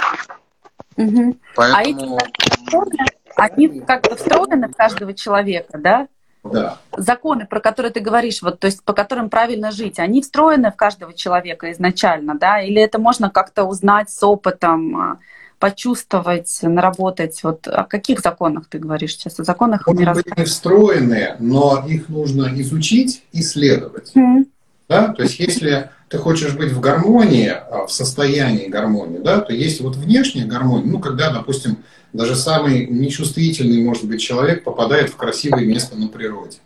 Угу. Поэтому... А эти законы, они как-то встроены в каждого человека, да? Да. Законы, про которые ты говоришь, вот, то есть по которым правильно жить, они встроены в каждого человека изначально, да? Или это можно как-то узнать с опытом? А, почувствовать, наработать? Вот о каких законах ты говоришь сейчас? О законах Может быть, не встроенные, но их нужно изучить, исследовать. Mm. Да? То есть если ты хочешь быть в гармонии, а, в состоянии гармонии, да, то есть вот внешняя гармония, ну, когда, допустим, даже самый нечувствительный, может быть, человек попадает в красивое место на природе.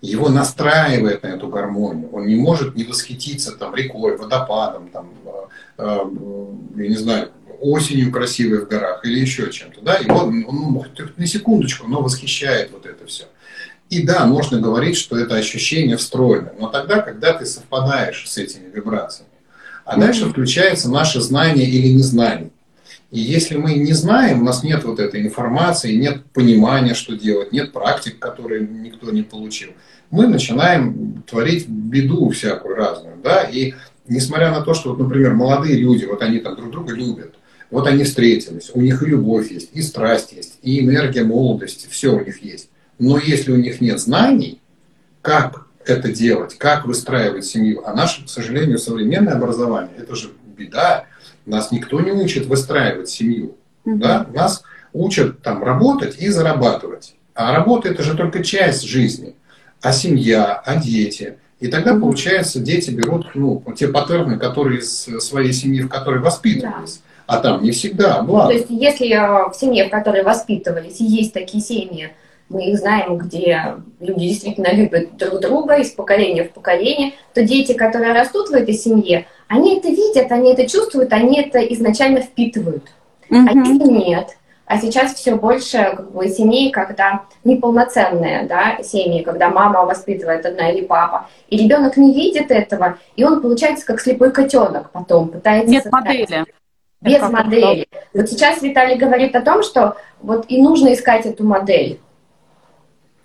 Его настраивает на эту гармонию. Он не может не восхититься там рекой, водопадом, там, э, э, я не знаю, осенью красивой в горах или еще чем-то, да, и он, он на секундочку, но восхищает вот это все. И да, можно говорить, что это ощущение встроено, но тогда, когда ты совпадаешь с этими вибрациями. А дальше включается наше знание или незнание. И если мы не знаем, у нас нет вот этой информации, нет понимания, что делать, нет практик, которые никто не получил, мы начинаем творить беду всякую разную. Да? И несмотря на то, что, вот, например, молодые люди, вот они там друг друга любят, вот они встретились, у них и любовь есть, и страсть есть, и энергия молодости, все у них есть. Но если у них нет знаний, как это делать, как выстраивать семью, а наше, к сожалению, современное образование, это же беда, нас никто не учит выстраивать семью. Mm-hmm. Да? Нас учат там работать и зарабатывать. А работа это же только часть жизни. А семья, а дети. И тогда, mm-hmm. получается, дети берут ну, те паттерны, которые из своей семьи, в которой воспитывались. А там не всегда благо. То есть если в семье, в которой воспитывались, есть такие семьи, мы их знаем, где люди действительно любят друг друга из поколения в поколение, то дети, которые растут в этой семье, они это видят, они это чувствуют, они это изначально впитывают. Mm-hmm. А если нет, а сейчас все больше как бы, семей, когда неполноценные да, семьи, когда мама воспитывает одна или папа, и ребенок не видит этого, и он получается как слепой котенок потом пытается. Нет создать. модели без модели. Вот сейчас Виталий говорит о том, что вот и нужно искать эту модель.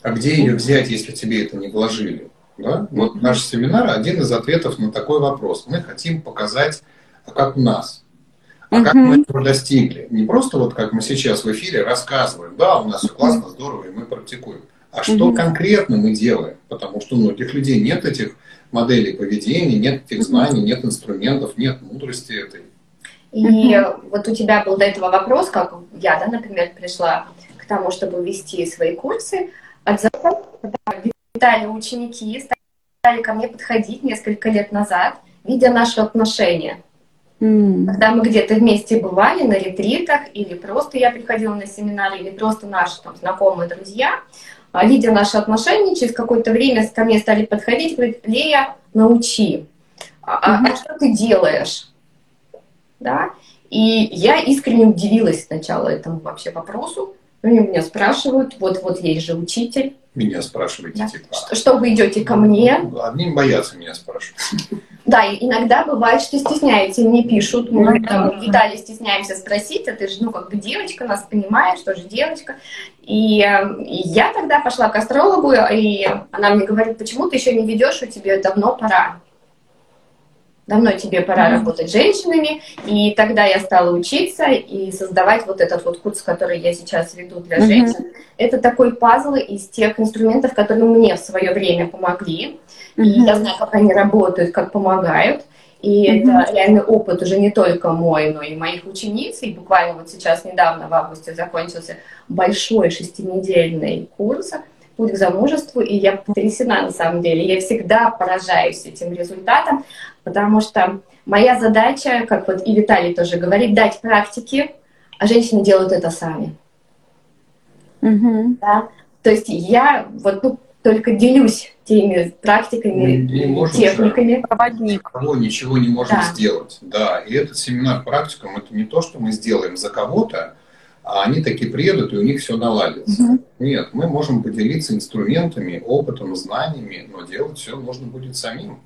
А где ее взять, если тебе это не вложили? Да? Вот наш семинар один из ответов на такой вопрос. Мы хотим показать, а как у нас, а как мы этого достигли. Не просто вот как мы сейчас в эфире рассказываем, да, у нас все классно, здорово, и мы практикуем. А что конкретно мы делаем? Потому что у многих людей нет этих моделей поведения, нет этих знаний, нет инструментов, нет мудрости этой. И вот у тебя был до этого вопрос, как я, да, например, пришла к тому, чтобы вести свои курсы. Когда ученики стали ко мне подходить несколько лет назад, видя наши отношения. Mm. Когда мы где-то вместе бывали на ретритах, или просто я приходила на семинары, или просто наши там, знакомые друзья, а, видя наши отношения, через какое-то время ко мне стали подходить, говорят, Лея, научи. А, mm-hmm. а что ты делаешь? да, и я искренне удивилась сначала этому вообще вопросу. Они меня спрашивают, вот, вот есть же учитель. Меня спрашиваете, да. типа. Что, что вы идете ко мне? Ну, одни боятся меня спрашивать. Да, и иногда бывает, что стесняются, мне пишут, мы там Виталий стесняемся спросить, а ты же, ну, как бы девочка, нас понимаешь, тоже девочка. И, и я тогда пошла к астрологу, и она мне говорит, почему ты еще не ведешь, у тебя давно пора. Давно тебе пора mm-hmm. работать с женщинами, и тогда я стала учиться и создавать вот этот вот курс, который я сейчас веду для mm-hmm. женщин. Это такой пазл из тех инструментов, которые мне в свое время помогли, mm-hmm. и я знаю, как они работают, как помогают. И mm-hmm. это реальный опыт уже не только мой, но и моих учениц. И буквально вот сейчас недавно в августе закончился большой шестинедельный курс «Путь к замужеству», и я потрясена на самом деле. Я всегда поражаюсь этим результатом, потому что моя задача, как вот и Виталий тоже говорит, дать практики, а женщины делают это сами. Mm-hmm. Да? То есть я вот ну, только делюсь теми практиками, не можем техниками. Проводник. Кого ничего не можем да. сделать. Да, и этот семинар практикум это не то, что мы сделаем за кого-то, а они такие приедут, и у них все наладится. Угу. Нет, мы можем поделиться инструментами, опытом, знаниями, но делать все нужно будет самим.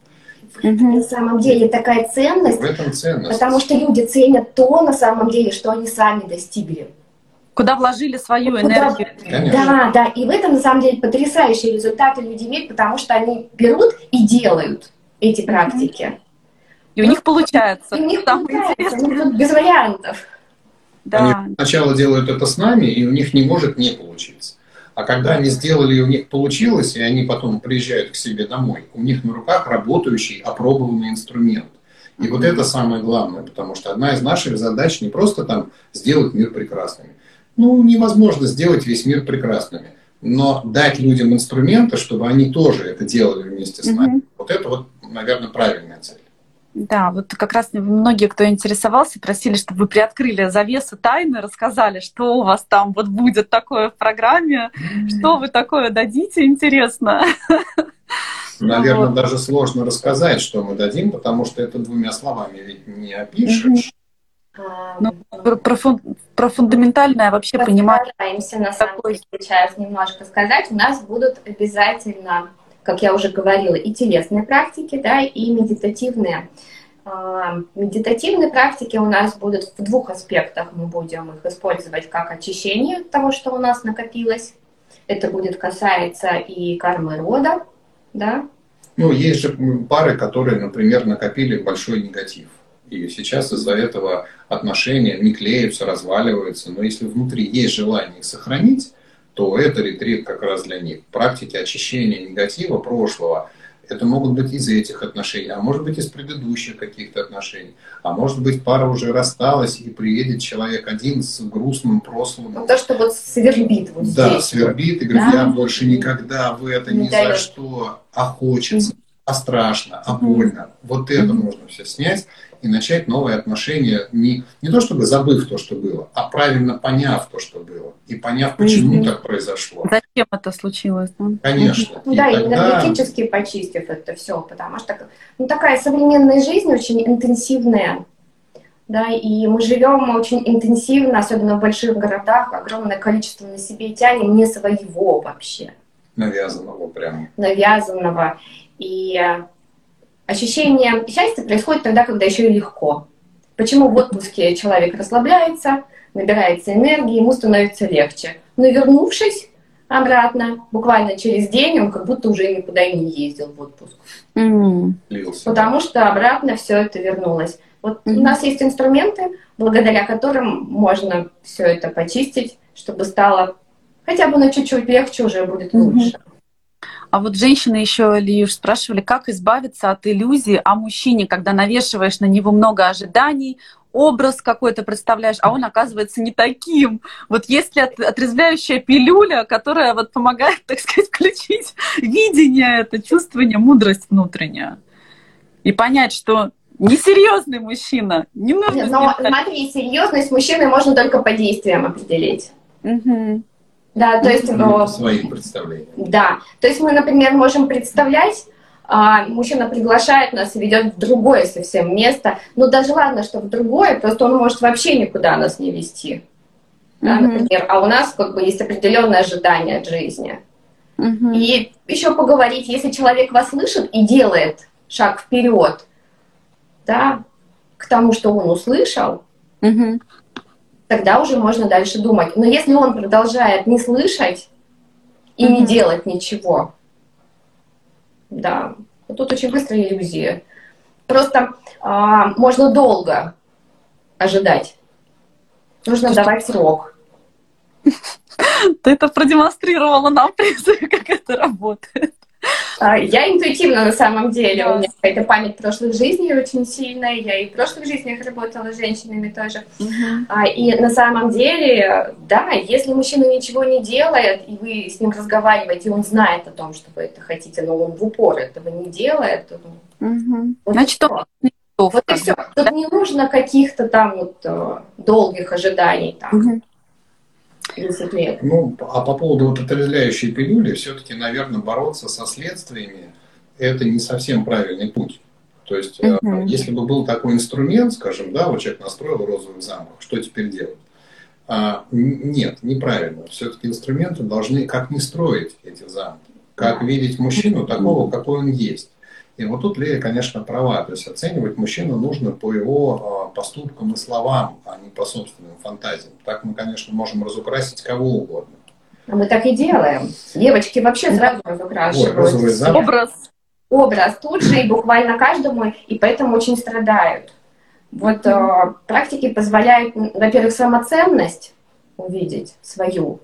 Угу. На самом деле такая ценность. В этом ценность. Потому что люди ценят то, на самом деле, что они сами достигли куда вложили свою куда... энергию. Конечно. Да, да. И в этом, на самом деле, потрясающие результаты люди имеют, потому что они берут и делают эти практики. И у них получается. И у них получается, у них без вариантов. Да. Они сначала делают это с нами, и у них не может не получиться. А когда они сделали, и у них получилось, и они потом приезжают к себе домой, у них на руках работающий, опробованный инструмент. И вот это самое главное, потому что одна из наших задач не просто там сделать мир прекрасным, ну, невозможно сделать весь мир прекрасными. Но дать людям инструменты, чтобы они тоже это делали вместе с нами. Mm-hmm. Вот это вот, наверное, правильная цель. Да, вот как раз многие, кто интересовался, просили, чтобы вы приоткрыли завесу тайны, рассказали, что у вас там вот будет такое в программе, mm-hmm. что вы такое дадите, интересно. Наверное, вот. даже сложно рассказать, что мы дадим, потому что это двумя словами ведь не опишешь. Ну, про, фун, про фундаментальное вообще понимание. Постараемся, на самом деле, сейчас немножко сказать. У нас будут обязательно, как я уже говорила, и телесные практики, да, и медитативные. А, медитативные практики у нас будут в двух аспектах. Мы будем их использовать как очищение того, что у нас накопилось. Это будет касаться и кармы рода, да. Ну, есть же пары, которые, например, накопили большой негатив и сейчас из-за этого отношения не клеятся, разваливаются. Но если внутри есть желание их сохранить, то это ретрит как раз для них. Практики очищения негатива прошлого это могут быть из этих отношений, а может быть из предыдущих каких-то отношений. А может быть пара уже рассталась и приедет человек один с грустным прошлым. Ну, то, что вот свербит вот Да, здесь. свербит и говорит, да? я больше никогда в это не ни за что, а хочется, а страшно, а больно. Вот это можно все снять и начать новые отношения, не, не то чтобы забыв то, что было, а правильно поняв то, что было, и поняв, почему mm-hmm. так произошло. Зачем это случилось? Да? Конечно. Mm-hmm. Да, и тогда... энергетически почистив это все, потому что ну, такая современная жизнь очень интенсивная, да, и мы живем очень интенсивно, особенно в больших городах, огромное количество на себе тянем не своего вообще. Навязанного прямо. Навязанного. И Ощущение счастья происходит тогда, когда еще и легко. Почему в отпуске человек расслабляется, набирается энергии, ему становится легче. Но вернувшись обратно, буквально через день, он как будто уже никуда и не ездил в отпуск. Mm. Потому что обратно все это вернулось. Вот mm-hmm. у нас есть инструменты, благодаря которым можно все это почистить, чтобы стало хотя бы на чуть-чуть легче уже будет лучше. Mm-hmm. А вот женщины еще, Лиюш, спрашивали, как избавиться от иллюзии о мужчине, когда навешиваешь на него много ожиданий, образ какой-то представляешь, а он оказывается не таким. Вот есть ли отрезвляющая пилюля, которая вот помогает, так сказать, включить видение, это чувствование, мудрость внутренняя. И понять, что несерьезный мужчина, не нужно... Но смотри, серьезность мужчины можно только по действиям определить. Угу. Да, то есть... Ну, своих представлений. Да, то есть мы, например, можем представлять, а, мужчина приглашает нас и ведет в другое совсем место, но даже ладно, что в другое, просто он может вообще никуда нас не вести. Да, mm-hmm. например, а у нас как бы есть определенное ожидание от жизни. Mm-hmm. И еще поговорить, если человек вас слышит и делает шаг вперед, да, к тому, что он услышал, mm-hmm тогда уже можно дальше думать. Но если он продолжает не слышать и mm-hmm. не делать ничего, да, тут очень быстрая иллюзия. просто а, можно долго ожидать. Нужно давать срок. Ты это продемонстрировала нам, как это работает. А, я интуитивно на самом деле, у меня какая-то память прошлых жизней очень сильная, я и в прошлых жизнях работала с женщинами тоже. Uh-huh. И на самом деле, да, если мужчина ничего не делает, и вы с ним разговариваете, и он знает о том, что вы это хотите, но он в упор этого не делает, то... Uh-huh. Вот Значит, он вот и все. Тут не нужно каких-то там вот э, долгих ожиданий. Там. Угу. 30 лет. Ну, а по поводу вот отрезвляющей пилюли, все-таки, наверное, бороться со следствиями – это не совсем правильный путь. То есть, угу. если бы был такой инструмент, скажем, да, вот человек настроил розовый замок, что теперь делать? А, нет, неправильно. Все-таки инструменты должны как не строить эти замки, как видеть мужчину такого, какой он есть. И вот тут Лея, конечно, права. То есть оценивать мужчину нужно по его а, поступкам и словам, а не по собственным фантазиям. Так мы, конечно, можем разукрасить кого угодно. А мы так и делаем. Девочки вообще сразу разукрашивают. Ой, Образ. Образ тут же и буквально каждому, и поэтому очень страдают. Вот mm-hmm. э, практики позволяют, во-первых, самоценность увидеть свою,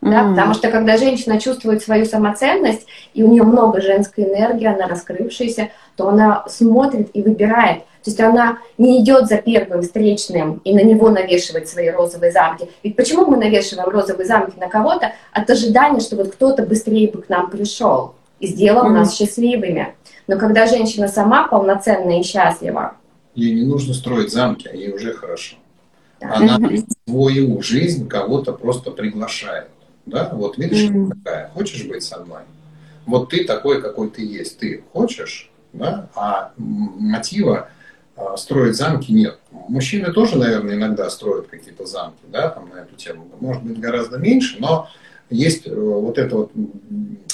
да? Mm-hmm. Потому что когда женщина чувствует свою самоценность, и у нее много женской энергии, она раскрывшаяся, то она смотрит и выбирает. То есть она не идет за первым встречным и на него навешивает свои розовые замки. Ведь почему мы навешиваем розовые замки на кого-то? От ожидания, что вот кто-то быстрее бы к нам пришел и сделал mm-hmm. нас счастливыми. Но когда женщина сама полноценная и счастлива, ей не нужно строить замки, а ей уже хорошо. Да. Она в свою жизнь кого-то просто приглашает. Да? Вот видишь, mm-hmm. такая, хочешь быть со мной? Вот ты такой, какой ты есть. Ты хочешь, да? а мотива а, строить замки нет. Мужчины тоже, наверное, иногда строят какие-то замки да, там, на эту тему. Может быть, гораздо меньше, но есть э, вот эта вот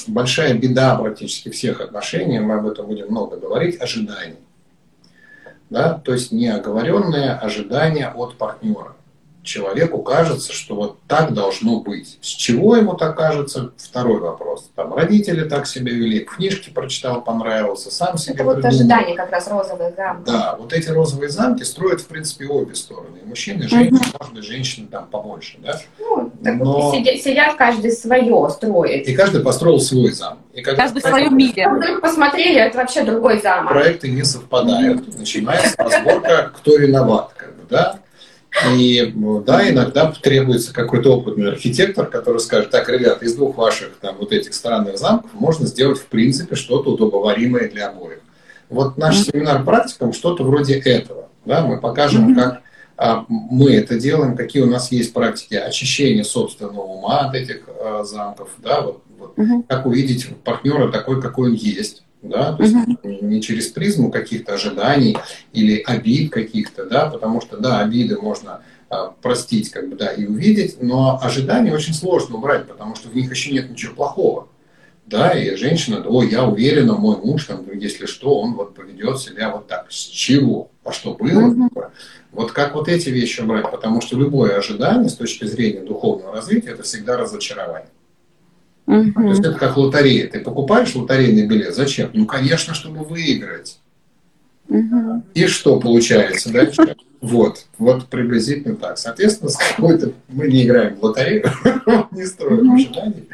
большая беда практически всех отношений, мы об этом будем много говорить, ожиданий. Да? То есть неоговоренное ожидание от партнера человеку кажется, что вот так должно быть. С чего ему так кажется? Второй вопрос. Там родители так себя вели, книжки прочитал, понравился, сам себе Это вот ожидание как раз розовых замков. Да, вот эти розовые замки строят, в принципе, обе стороны. И мужчины, и женщины, угу. быть, женщины там побольше, да? Ну, Но... сидят, сидят каждый свое строит. И каждый построил свой замок. И когда каждый в своем мире. Вдруг посмотрели, это вообще другой замок. Проекты не совпадают. Начинается разборка, кто виноват, как бы, да? И да, иногда требуется какой-то опытный архитектор, который скажет, так, ребят, из двух ваших там вот этих странных замков можно сделать в принципе что-то удобоваримое для обоих. Вот наш mm-hmm. семинар практикам что-то вроде этого. Да, мы покажем, mm-hmm. как а, мы это делаем, какие у нас есть практики очищения собственного ума от этих а, замков, да, вот, вот, mm-hmm. как увидеть партнера такой, какой он есть да, то есть угу. не через призму каких-то ожиданий или обид каких-то, да, потому что, да, обиды можно а, простить, как бы, да, и увидеть, но ожидания очень сложно убрать, потому что в них еще нет ничего плохого, да, и женщина, о, я уверена, мой муж, там, если что, он вот поведет себя вот так, с чего, а что было, угу. вот как вот эти вещи убрать, потому что любое ожидание с точки зрения духовного развития, это всегда разочарование. Угу. То есть это как лотерея. Ты покупаешь лотерейный билет. Зачем? Ну, конечно, чтобы выиграть. Угу. И что получается дальше? Вот, вот приблизительно так. Соответственно, с какой-то мы не играем в лотерею, не строим ожиданий.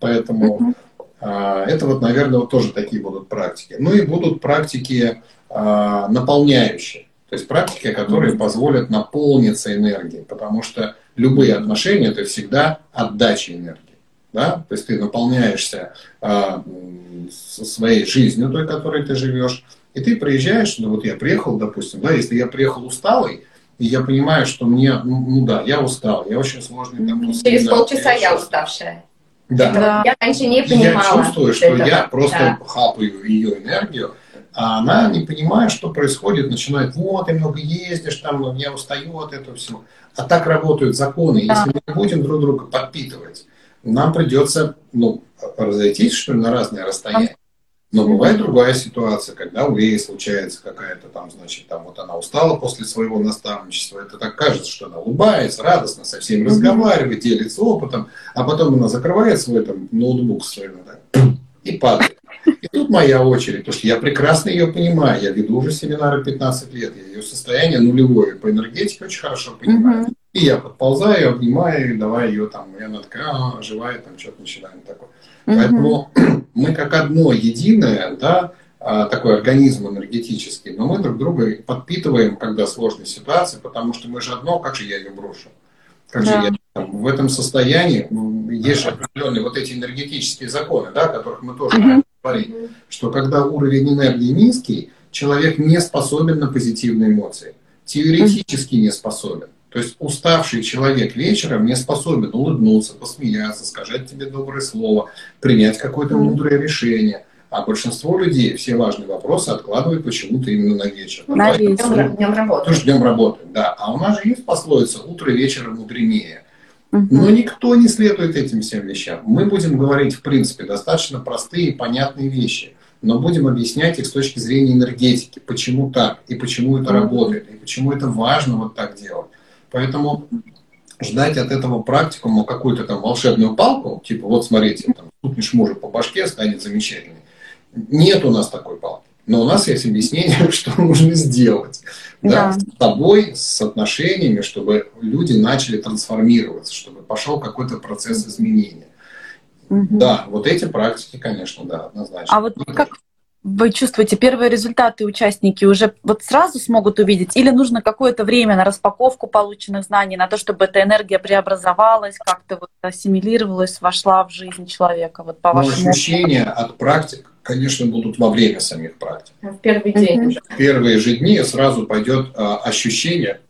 Поэтому а, это вот, наверное, вот тоже такие будут практики. Ну и будут практики а, наполняющие. То есть практики, которые позволят наполниться энергией, потому что любые отношения это всегда отдача энергии да, то есть ты наполняешься а, своей жизнью, той, которой ты живешь, и ты приезжаешь, ну вот я приехал, допустим, да, если я приехал усталый, и я понимаю, что мне, ну, ну да, я устал, я очень сложный там. Через полчаса я уставшая. Да. да. Я раньше не понимала. Я чувствую, что этого. я просто да. хапаю ее энергию, а она, не понимая, что происходит, начинает, вот, ты много ездишь, там, я устаю от этого всего. А так работают законы. Да. Если мы не будем друг друга подпитывать, нам придется ну, разойтись, что ли, на разные расстояния. Но бывает другая ситуация, когда у Леи случается какая-то там, значит, там вот она устала после своего наставничества, это так кажется, что она улыбается, радостно со всеми разговаривает, делится опытом, а потом она закрывает свой там ноутбук свой да, и падает. И тут моя очередь, потому что я прекрасно ее понимаю. Я веду уже семинары 15 лет. Я ее состояние нулевое по энергетике очень хорошо понимаю. И я подползаю, обнимаю, давай ее там, и она такая, а, живая, там что-то начинаем такое. Поэтому мы как одно единое, да, а, такой организм энергетический, но мы друг друга подпитываем, когда сложная ситуация, потому что мы же одно, как же я ее брошу? Как да. же я там, в этом состоянии, есть же определенные вот эти энергетические законы, да, о которых мы тоже mm-hmm. говорили, что когда уровень энергии низкий, человек не способен на позитивные эмоции, теоретически не способен. То есть уставший человек вечером не способен улыбнуться, посмеяться, сказать тебе доброе слово, принять какое-то мудрое решение. А большинство людей все важные вопросы откладывают почему-то именно на вечер. На вечер. Днем, днем работы. Тоже днем работы, да. А у нас же есть пословица «утро вечера мудренее». Но никто не следует этим всем вещам. Мы будем говорить, в принципе, достаточно простые и понятные вещи, но будем объяснять их с точки зрения энергетики, почему так, и почему это работает, и почему это важно вот так делать. Поэтому ждать от этого практикума какую-то там волшебную палку, типа вот смотрите, там, стукнешь мужа по башке, станет замечательный. Нет у нас такой палки. Но у нас есть объяснение, что нужно сделать. Да. Да, с тобой, с отношениями, чтобы люди начали трансформироваться, чтобы пошел какой-то процесс изменения. Угу. Да, вот эти практики, конечно, да, однозначно. А вот как вы чувствуете, первые результаты участники уже вот сразу смогут увидеть? Или нужно какое-то время на распаковку полученных знаний, на то, чтобы эта энергия преобразовалась, как-то вот ассимилировалась, вошла в жизнь человека? Вот по ну, вашему ощущения от практик, конечно, будут во время самих практик. В первый день уже. В первые же дни сразу пойдет а, ощущение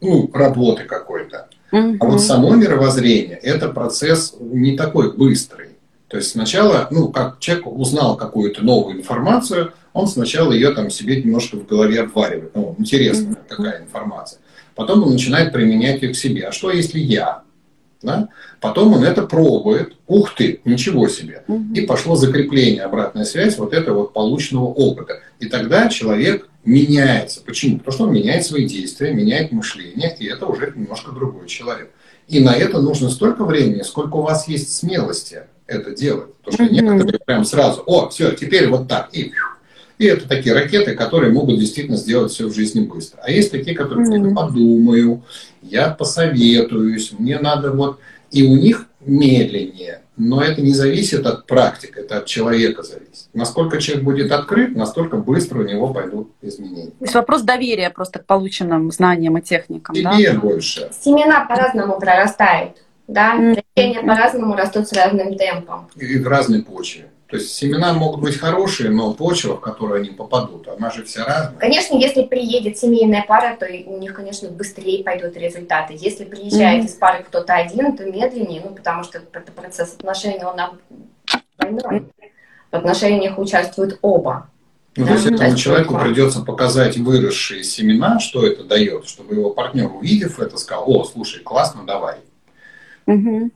ну, работы какой-то. А вот само мировоззрение – это процесс не такой быстрый. То есть сначала, ну, как человек узнал какую-то новую информацию, он сначала ее там себе немножко в голове обваривает. Ну, интересная какая информация. Потом он начинает применять ее к себе. А что если я? Да? Потом он это пробует. Ух ты, ничего себе. И пошло закрепление, обратная связь вот этого вот полученного опыта. И тогда человек меняется. Почему? Потому что он меняет свои действия, меняет мышление, и это уже немножко другой человек. И на это нужно столько времени, сколько у вас есть смелости это делать. Потому что некоторые прям сразу, о, все, теперь вот так, и и это такие ракеты, которые могут действительно сделать все в жизни быстро. А есть такие, которые mm-hmm. я подумаю, я посоветуюсь, мне надо вот... И у них медленнее. Но это не зависит от практик, это от человека зависит. Насколько человек будет открыт, настолько быстро у него пойдут изменения. То есть вопрос доверия просто к полученным знаниям и техникам. Тебе да? больше. Семена по-разному прорастают. Да, растения mm-hmm. по-разному растут с разным темпом. И в разной почве. То есть семена могут быть хорошие, но почва, в которую они попадут, она же вся разная. Конечно, если приедет семейная пара, то у них, конечно, быстрее пойдут результаты. Если приезжает mm-hmm. из пары кто-то один, то медленнее, ну, потому что это процесс отношений, он двойной. В отношениях участвуют оба. Ну, да, то есть этому человеку придется показать выросшие семена, что это дает, чтобы его партнер, увидев это, сказал, о, слушай, классно, давай. Угу.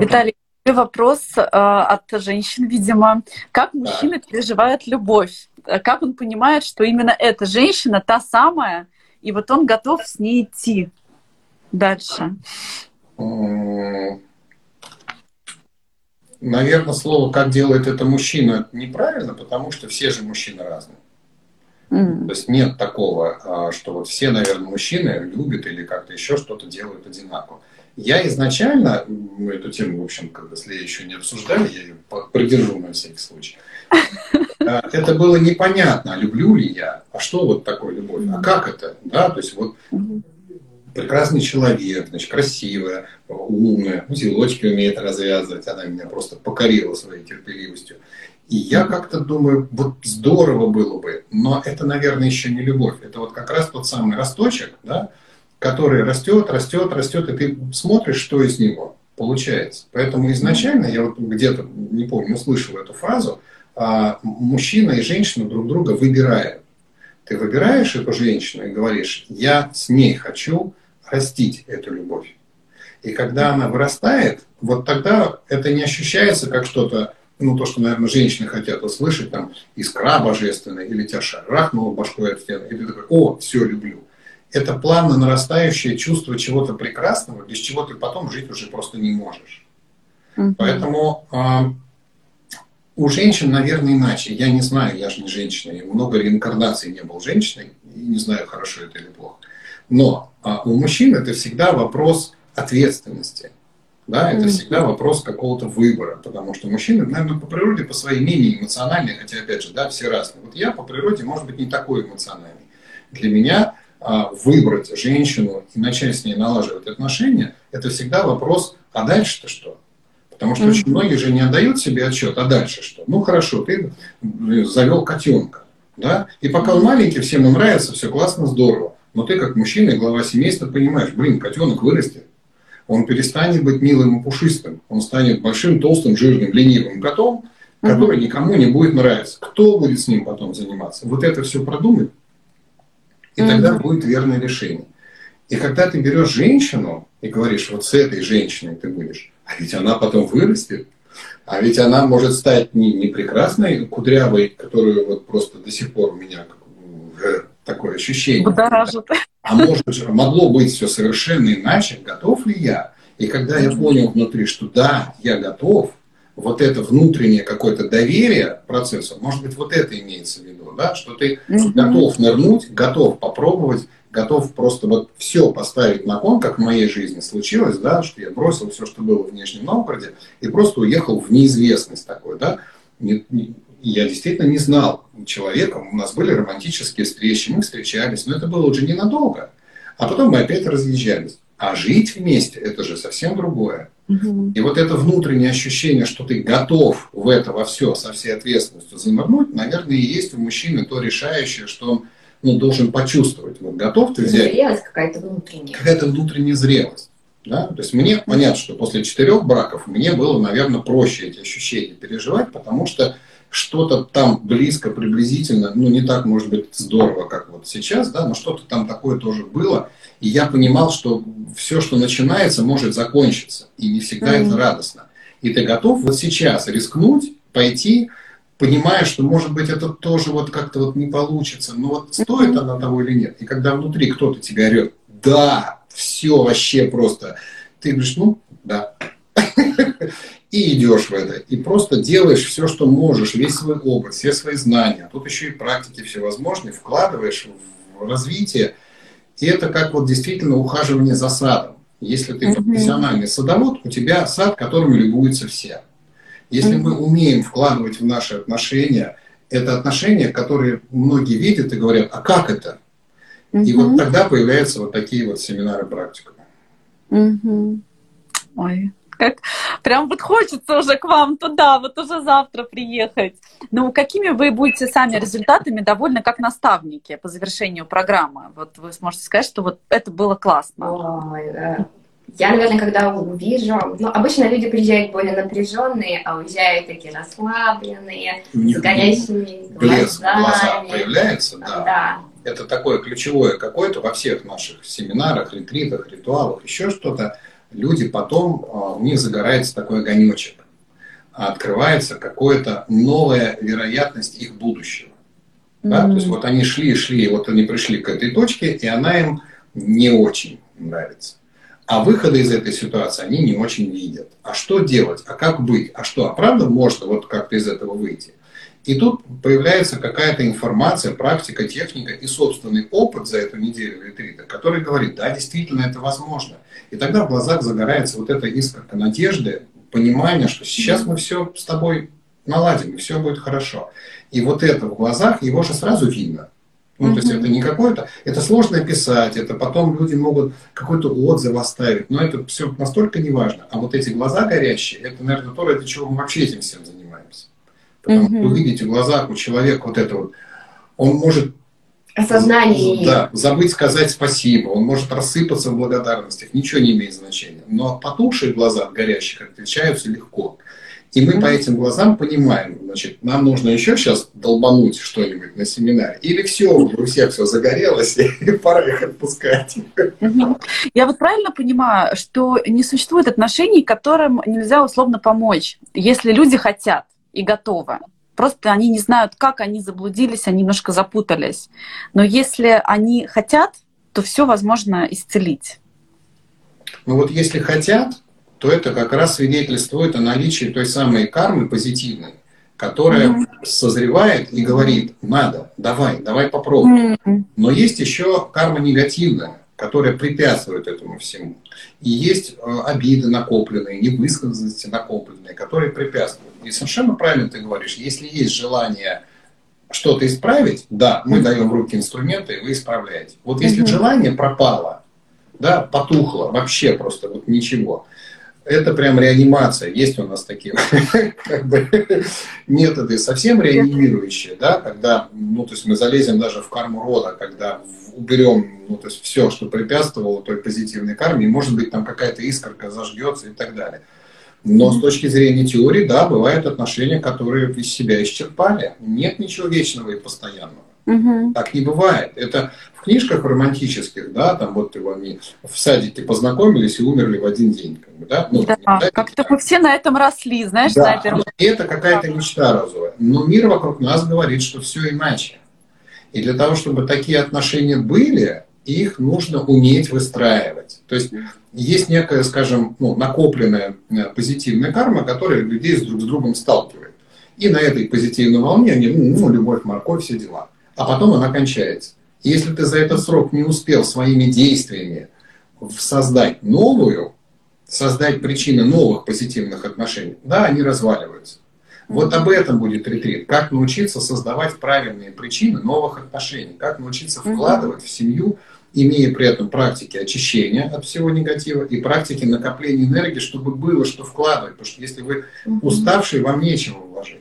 Виталий, вопрос э, от женщин, видимо. Как мужчина переживает любовь? Как он понимает, что именно эта женщина та самая, и вот он готов с ней идти дальше? Наверное, слово «как делает это мужчина» неправильно, потому что все же мужчины разные. Mm. То есть нет такого, а, что вот все, наверное, мужчины любят или как-то еще что-то делают одинаково. Я изначально, мы эту тему, в общем, когда если еще не обсуждали, я ее продержу на всякий случай. А, это было непонятно, люблю ли я, а что вот такое любовь, а как это, да, то есть вот прекрасный человек, значит, красивая, умная, узелочки умеет развязывать, она меня просто покорила своей терпеливостью. И я как-то думаю, вот здорово было бы, но это, наверное, еще не любовь. Это вот как раз тот самый росточек, да, который растет, растет, растет, и ты смотришь, что из него получается. Поэтому изначально я вот где-то, не помню, услышал эту фразу, а, мужчина и женщина друг друга выбирают. Ты выбираешь эту женщину и говоришь, я с ней хочу растить эту любовь. И когда она вырастает, вот тогда это не ощущается как что-то, ну, то, что, наверное, женщины хотят услышать, там, искра божественная, или тебя шарахнула башкой от стены, и ты такой, о, все, люблю это плавно нарастающее чувство чего-то прекрасного, без чего ты потом жить уже просто не можешь. Mm-hmm. Поэтому э, у женщин, наверное, иначе. Я не знаю, я же не женщина. Я много реинкарнаций не был женщиной. И не знаю, хорошо это или плохо. Но а у мужчин это всегда вопрос ответственности. Да, это mm-hmm. всегда вопрос какого-то выбора, потому что мужчины, наверное, по природе, по своей менее эмоциональные, хотя, опять же, да, все разные. Вот я по природе, может быть, не такой эмоциональный. Для меня выбрать женщину и начать с ней налаживать отношения, это всегда вопрос, а дальше-то что? Потому что mm-hmm. очень многие же не отдают себе отчет, а дальше что? Ну хорошо, ты завел котенка, да, и пока он маленький, всем ему нравится, все классно, здорово. Но ты как мужчина и глава семейства понимаешь, блин, котенок вырастет, он перестанет быть милым и пушистым, он станет большим, толстым, жирным, ленивым котом, который никому не будет нравиться. Кто будет с ним потом заниматься? Вот это все продумать, и тогда будет верное решение. И когда ты берешь женщину и говоришь, вот с этой женщиной ты будешь, а ведь она потом вырастет, а ведь она может стать не, не прекрасной кудрявой, которую вот просто до сих пор у меня такое ощущение. Будоражит. А может, могло быть все совершенно иначе, готов ли я? И когда я понял внутри, что да, я готов, вот это внутреннее какое-то доверие процессу, может быть, вот это имеется в виду, да, что ты mm-hmm. готов нырнуть, готов попробовать, готов просто вот все поставить на кон, как в моей жизни случилось, да, что я бросил все, что было в Нижнем Новгороде, и просто уехал в неизвестность такой, да. Я действительно не знал человека, у нас были романтические встречи, мы встречались, но это было уже ненадолго. А потом мы опять разъезжались. А жить вместе – это же совсем другое. Угу. И вот это внутреннее ощущение, что ты готов в это во все со всей ответственностью занырнуть, наверное, и есть у мужчины то решающее, что он ну, должен почувствовать. Вот готов ты взять... Зрелость какая-то внутренняя. Какая-то внутренняя зрелость. Да? То есть мне понятно, что после четырех браков мне было, наверное, проще эти ощущения переживать, потому что что-то там близко, приблизительно, ну не так, может быть, здорово, как вот сейчас, да, но что-то там такое тоже было. И я понимал, что все, что начинается, может закончиться. И не всегда mm-hmm. это радостно. И ты готов вот сейчас рискнуть, пойти, понимая, что, может быть, это тоже вот как-то вот не получится, но вот стоит mm-hmm. она того или нет. И когда внутри кто-то тебе орет, да, все вообще просто, ты говоришь, ну, да. И идешь в это. И просто делаешь все, что можешь, весь свой опыт, все свои знания. Тут еще и практики всевозможные, вкладываешь в развитие. И это как вот действительно ухаживание за садом. Если ты профессиональный садовод, у тебя сад, которым любуются все. Если мы умеем вкладывать в наши отношения, это отношения, которые многие видят и говорят, а как это? И вот тогда появляются вот такие вот семинары практикумы. Ой, как прям вот хочется уже к вам туда, вот уже завтра приехать. Ну, какими вы будете сами результатами довольны как наставники по завершению программы? Вот вы сможете сказать, что вот это было классно. Ой, да. Я, наверное, когда увижу, ну, обычно люди приезжают более напряженные, а уезжают такие расслабленные, с горящими глазами. появляется, да. да. Это такое ключевое какое-то во всех наших семинарах, ретритах, ритуалах, еще что-то люди потом, а, у них загорается такой огонечек, открывается какая-то новая вероятность их будущего. Да? Mm-hmm. То есть вот они шли, шли, вот они пришли к этой точке, и она им не очень нравится. А выхода из этой ситуации они не очень видят. А что делать? А как быть? А что? А правда можно вот как-то из этого выйти? И тут появляется какая-то информация, практика, техника и собственный опыт за эту неделю ретрита, который говорит, да, действительно это возможно. И тогда в глазах загорается вот эта искорка надежды, понимание, что сейчас мы все с тобой наладим, и все будет хорошо. И вот это в глазах, его же сразу видно. Ну, то есть это не какое-то, это сложно описать, это потом люди могут какой-то отзыв оставить, но это все настолько неважно. А вот эти глаза горящие, это, наверное, то, ради чего мы вообще этим всем занимаемся. Потому что вы видите в глазах у человека вот это вот, он может осознание. Да, забыть сказать спасибо, он может рассыпаться в благодарностях, ничего не имеет значения. Но потухшие глаза от горящих отличаются легко. И мы mm-hmm. по этим глазам понимаем, значит, нам нужно еще сейчас долбануть что-нибудь на семинаре, или все, у всех все загорелось, и пора их отпускать. Mm-hmm. Я вот правильно понимаю, что не существует отношений, которым нельзя условно помочь, если люди хотят и готовы. Просто они не знают, как они заблудились, они немножко запутались. Но если они хотят, то все возможно исцелить. Ну вот если хотят, то это как раз свидетельствует о наличии той самой кармы позитивной, которая mm-hmm. созревает и говорит, надо, давай, давай попробуем. Mm-hmm. Но есть еще карма негативная, которая препятствует этому всему. И есть э, обиды накопленные, невысказанности накопленные, которые препятствуют. И совершенно правильно ты говоришь, если есть желание что-то исправить, да, мы mm-hmm. даем в руки инструменты, и вы исправляете. Вот если mm-hmm. желание пропало, да, потухло, вообще просто вот ничего, это прям реанимация. Есть у нас такие как бы, методы совсем реанимирующие, да, когда, ну, то есть мы залезем даже в карму рода, когда уберем, ну, то есть все, что препятствовало той позитивной карме, и, может быть, там какая-то искорка зажгется и так далее. Но с точки зрения теории, да, бывают отношения, которые из себя исчерпали. Нет ничего вечного и постоянного. Угу. Так не бывает. Это в книжках романтических, да, там вот его они в садике познакомились и умерли в один день. Как бы, да, ну, да как-то мы все на этом росли, знаешь, да, на этом. Это какая-то мечта разовая. Но мир вокруг нас говорит, что все иначе. И для того, чтобы такие отношения были, их нужно уметь выстраивать. То есть есть некая, скажем, ну, накопленная э, позитивная карма, которая людей друг с другом сталкивает. И на этой позитивной волне они, ну, любовь, морковь, все дела а потом она кончается. Если ты за этот срок не успел своими действиями создать новую, создать причины новых позитивных отношений, да, они разваливаются. Вот об этом будет ретрит. Как научиться создавать правильные причины новых отношений. Как научиться вкладывать в семью, имея при этом практики очищения от всего негатива и практики накопления энергии, чтобы было что вкладывать. Потому что если вы уставший, вам нечего вложить.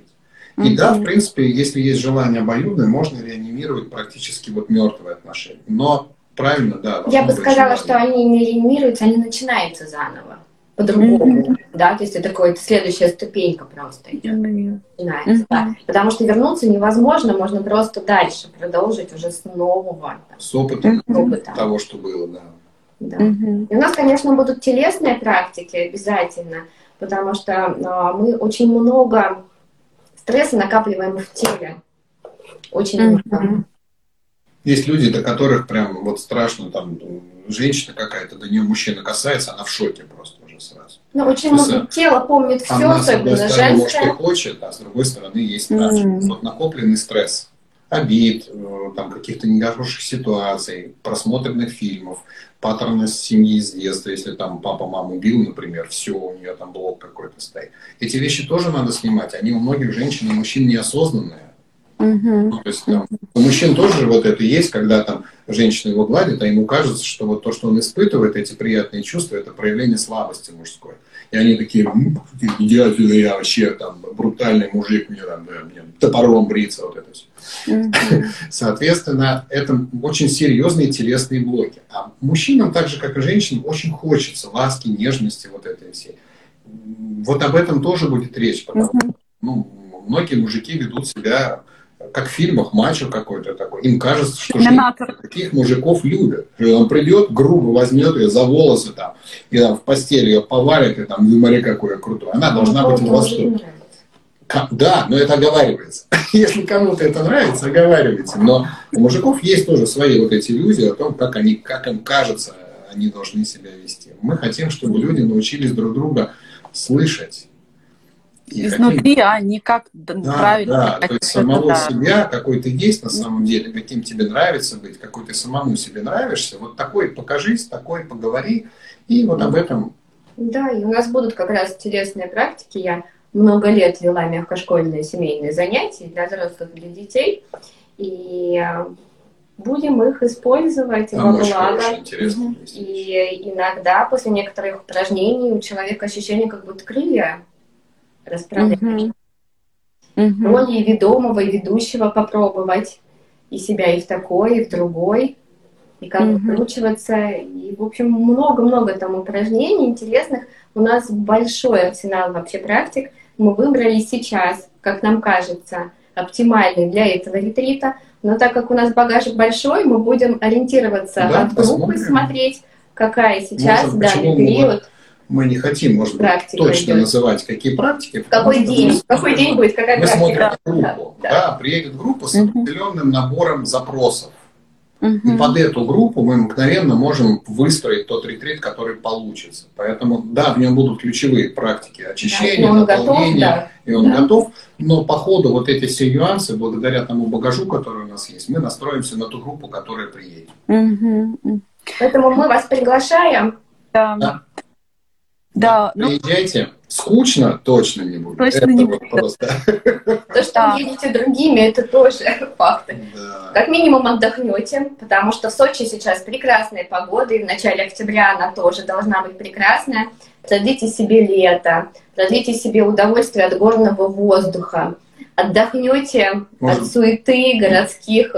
И да, в принципе, если есть желание обоюдное, можно реанимировать практически вот мертвые отношения. Но правильно, да. Я бы сказала, что они не реанимируются, они начинаются заново по-другому, mm-hmm. да, то есть это такое, следующая ступенька просто идет, mm-hmm. начинается, да, потому что вернуться невозможно, можно просто дальше продолжить уже с нового. С опытом, mm-hmm. того, что было, да. да. Mm-hmm. И у нас, конечно, будут телесные практики обязательно, потому что э, мы очень много стресса накапливаем в теле. Очень mm-hmm. много. Есть люди, до которых прям вот страшно, там, женщина какая-то, до нее мужчина касается, она в шоке просто уже сразу. Ну, очень много тело помнит все, она, особенно с одной стороны, может, и хочет, а с другой стороны, есть. Mm-hmm. Вот накопленный стресс, обид, э, там, каких-то нехороших ситуаций, просмотренных фильмов, паттерны семьи с детства, если там папа маму убил, например, все, у нее там блок какой-то стоит. Эти вещи тоже надо снимать, они у многих женщин и мужчин неосознанные. Ну, то есть там, у мужчин тоже вот это есть, когда там женщина его гладит, а ему кажется, что вот то, что он испытывает, эти приятные чувства, это проявление слабости мужской. И они такие, идеальный я вообще там брутальный мужик, мне там да, мне топором бриться, вот это все. Mm-hmm. Соответственно, это очень серьезные телесные блоки. А мужчинам, так же как и женщинам, очень хочется ласки, нежности, вот этой всей. Вот об этом тоже будет речь, потому что ну, многие мужики ведут себя как в фильмах, мачо какой-то такой. Им кажется, что женщины таких мужиков любят. Он придет, грубо возьмет ее за волосы там, и там в постели ее повалит, и там, смотри, какой я крутой. Она ну, должна быть в восторге. Да, но это оговаривается. Если кому-то это нравится, оговаривается. Но у мужиков есть тоже свои вот эти иллюзии о том, как, они, как им кажется, они должны себя вести. Мы хотим, чтобы люди научились друг друга слышать. Изнутри, каким... а не как да, правильно. Да, то есть самого да. себя, какой ты есть на самом деле, каким тебе нравится быть, какой ты самому себе нравишься. Вот такой покажись, такой поговори, и вот об этом. Да, и у нас будут как раз телесные практики. Я много лет вела мягкошкольные семейные занятия для взрослых, для детей. И будем их использовать во благо. И иногда после некоторых упражнений у человека ощущение, как будто крылья расправляют. Угу. Роли ведомого и ведущего попробовать. И себя и в такой, и в другой. И как угу. выкручиваться. И, в общем, много-много там упражнений интересных. У нас большой арсенал вообще практик – мы выбрали сейчас, как нам кажется, оптимальный для этого ретрита. Но так как у нас багажик большой, мы будем ориентироваться да, от группы, посмотрим. смотреть, какая сейчас Может, данный период. Мы не хотим, может быть, точно идет. называть, какие практики. В какой день? В какой день будет какая мы практика? Мы смотрим группу. Да, да. да, приедет группа с определенным набором запросов. И под эту группу мы мгновенно можем выстроить тот ретрит, который получится. Поэтому, да, в нем будут ключевые практики очищения, да, наполнения, готов, да. и он да. готов. Но по ходу вот эти все нюансы, благодаря тому багажу, который у нас есть, мы настроимся на ту группу, которая приедет. Угу. Поэтому мы вас приглашаем. Да. да. Да, ну... Приезжайте. Скучно точно не будет. Точно это не будет. Просто. То, что да. едете другими, это тоже факты. Да. Как минимум отдохнете, потому что в Сочи сейчас прекрасная погода, и в начале октября она тоже должна быть прекрасная. Продлите себе лето, продлите себе удовольствие от горного воздуха, отдохнете Может... от суеты городских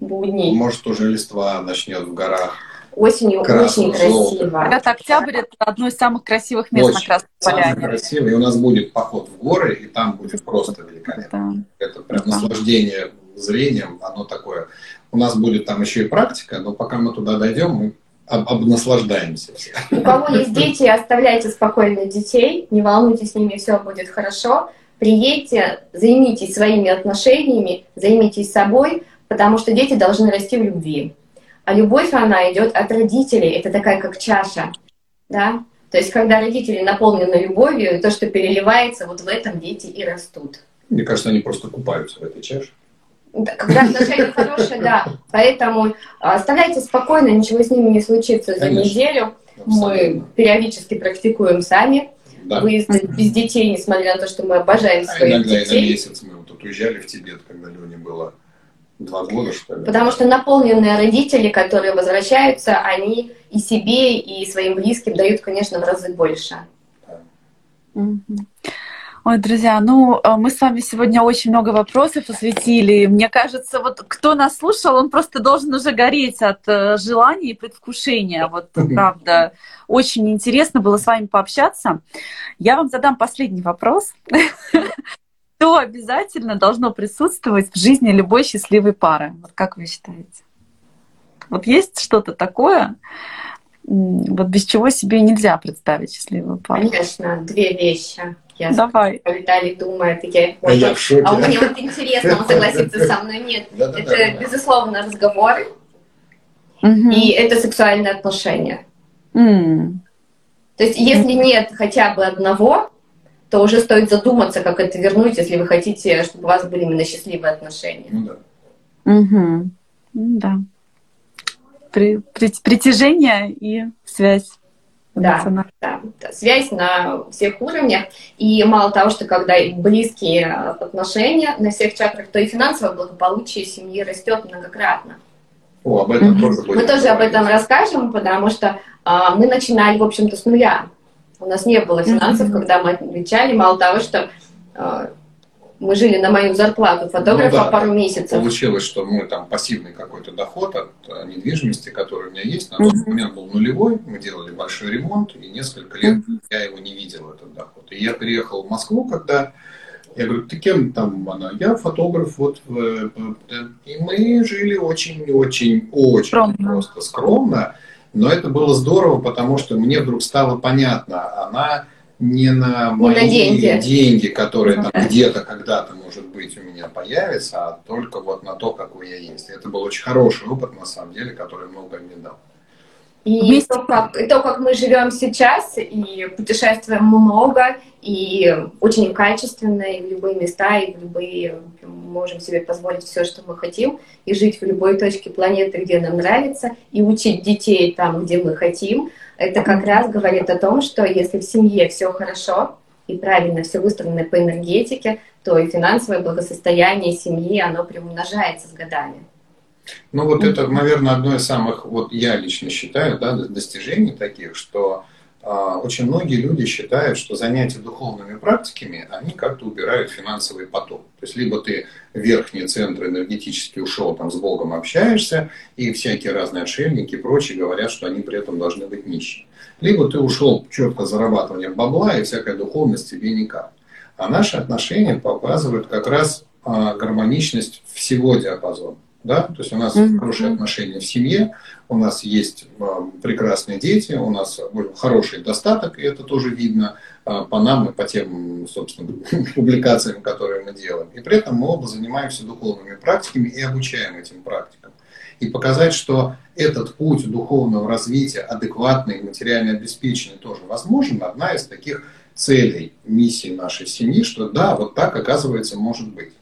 будней. Может, уже листва начнет в горах осенью Красно, очень красиво. Это октябрь это одно из самых красивых мест очень, на Красной Поляне. Самое красивое. И у нас будет поход в горы, и там будет просто великолепно. Да. Это прям да. наслаждение зрением, оно такое. У нас будет там еще и практика, но пока мы туда дойдем, мы об, обнаслаждаемся. У кого есть дети, оставляйте спокойно детей, не волнуйтесь, с ними все будет хорошо. Приедьте, займитесь своими отношениями, займитесь собой, потому что дети должны расти в любви. А любовь, она идет от родителей. Это такая как чаша. Да? То есть, когда родители наполнены любовью, то, что переливается, вот в этом дети и растут. Мне кажется, они просто купаются в этой чаше. Когда отношения хорошие, да. Поэтому оставляйте спокойно, ничего с ними не случится за Конечно. неделю. Абсолютно. Мы периодически практикуем сами. Да. Выезды без детей, несмотря на то, что мы обожаем а своих иногда детей. Иногда и на месяц мы вот тут уезжали в Тибет, когда Лене было Два года, что ли? Потому что наполненные родители, которые возвращаются, они и себе, и своим близким дают, конечно, в разы больше. Ой, друзья, ну э, мы с вами сегодня очень много вопросов осветили. Мне кажется, вот кто нас слушал, он просто должен уже гореть от э, желания и предвкушения. Вот правда, очень интересно было с вами пообщаться. Я вам задам последний вопрос. Что обязательно должно присутствовать в жизни любой счастливой пары? Вот как вы считаете? Вот есть что-то такое, вот без чего себе нельзя представить счастливую пару? Конечно, две вещи. Я Давай. Виталий думает, я их а, я в шоке. а меня вот интересно, он согласится со мной. Нет, это, безусловно, разговоры, и это сексуальные отношения. То есть, если нет хотя бы одного, то уже стоит задуматься, как это вернуть, если вы хотите, чтобы у вас были именно счастливые отношения. Ну да. Угу. Да. При, при, притяжение и связь. Да, да, да, связь на всех уровнях. И мало того, что когда близкие отношения на всех чакрах, то и финансовое благополучие семьи растет многократно. О, об этом тоже Мы тоже об этом расскажем, потому что а, мы начинали, в общем-то, с нуля. У нас не было финансов, mm-hmm. когда мы отвечали. Мало того, что э, мы жили на мою зарплату фотографа ну, да. пару месяцев. Получилось, что мы там пассивный какой-то доход от э, недвижимости, который у меня есть, на тот mm-hmm. момент был нулевой. Мы делали большой ремонт, и несколько лет mm-hmm. я его не видел, этот доход. И я приехал в Москву, когда я говорю, ты кем там она? Я фотограф, вот. Э, и мы жили очень-очень-очень просто скромно. Но это было здорово, потому что мне вдруг стало понятно, она не на мои на деньги. деньги, которые там где-то когда-то, может быть, у меня появятся, а только вот на то, какой я есть. Это был очень хороший опыт, на самом деле, который много мне дал. И то как, и то, как мы живем сейчас, и путешествуем много, и очень качественно, и в любые места, и в любые можем себе позволить все, что мы хотим, и жить в любой точке планеты, где нам нравится, и учить детей там, где мы хотим. Это как раз говорит о том, что если в семье все хорошо и правильно все выстроено по энергетике, то и финансовое благосостояние семьи, оно приумножается с годами. Ну вот это, наверное, одно из самых, вот я лично считаю, да, достижений таких, что э, очень многие люди считают, что занятия духовными практиками, они как-то убирают финансовый поток. То есть либо ты в верхние центры энергетически ушел, там с Богом общаешься, и всякие разные отшельники и прочие говорят, что они при этом должны быть нищими. Либо ты ушел четко зарабатывание бабла, и всякая духовность тебе никак. А наши отношения показывают как раз э, гармоничность всего диапазона да, то есть у нас mm-hmm. хорошие отношения в семье, у нас есть э, прекрасные дети, у нас хороший достаток, и это тоже видно э, по нам и по тем, собственно, публикациям, которые мы делаем. И при этом мы оба занимаемся духовными практиками и обучаем этим практикам. и показать, что этот путь духовного развития, адекватный материально обеспеченный тоже возможен, одна из таких целей, миссии нашей семьи, что да, вот так, оказывается, может быть.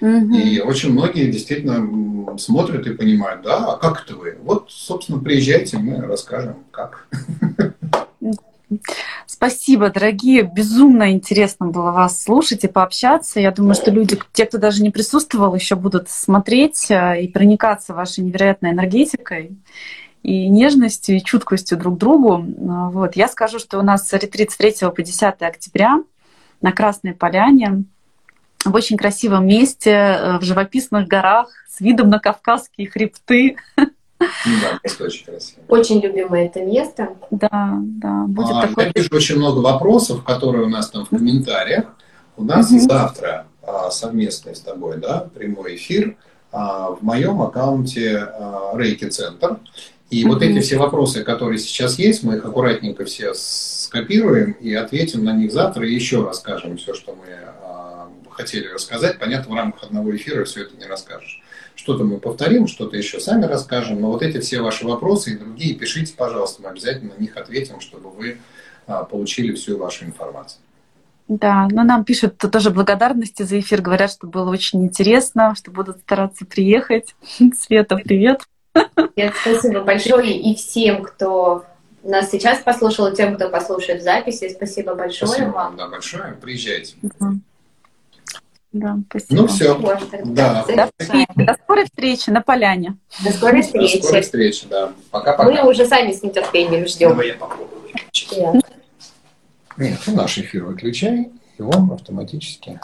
Угу. И очень многие действительно смотрят и понимают, да, а как это вы? Вот, собственно, приезжайте, мы расскажем, как. Спасибо, дорогие. Безумно интересно было вас слушать и пообщаться. Я думаю, что люди, те, кто даже не присутствовал, еще будут смотреть э, и проникаться вашей невероятной энергетикой и нежностью, и чуткостью друг к другу. Э, вот. Я скажу, что у нас ретрит с 3 по 10 октября на Красной Поляне в очень красивом месте, э, в живописных горах, с видом на Кавказские хребты. Да, место очень красивое. Очень любимое это место. Да, да. Будет а, такой... Я вижу очень много вопросов, которые у нас там в комментариях. У нас угу. завтра а, совместный с тобой, да, прямой эфир а, в моем аккаунте а, Рейки Центр. И угу. вот эти все вопросы, которые сейчас есть, мы их аккуратненько все скопируем и ответим на них завтра и еще расскажем все, что мы хотели рассказать. Понятно, в рамках одного эфира все это не расскажешь. Что-то мы повторим, что-то еще сами расскажем. Но вот эти все ваши вопросы и другие пишите, пожалуйста, мы обязательно на них ответим, чтобы вы а, получили всю вашу информацию. Да, но нам пишут тоже благодарности за эфир, говорят, что было очень интересно, что будут стараться приехать. Света, привет. Нет, спасибо большое и всем, кто нас сейчас послушал, и тем, кто послушает записи. Спасибо большое спасибо вам. Да, большое. Приезжайте. Да. Да, спасибо. Ну все. Да. До, до скорой встречи на поляне. До скорой встречи. До скорой встречи, да. Пока-пока. Мы уже сами с нетерпением ждем. Давай я попробую выключить. Нет, ну наш эфир выключай, и он автоматически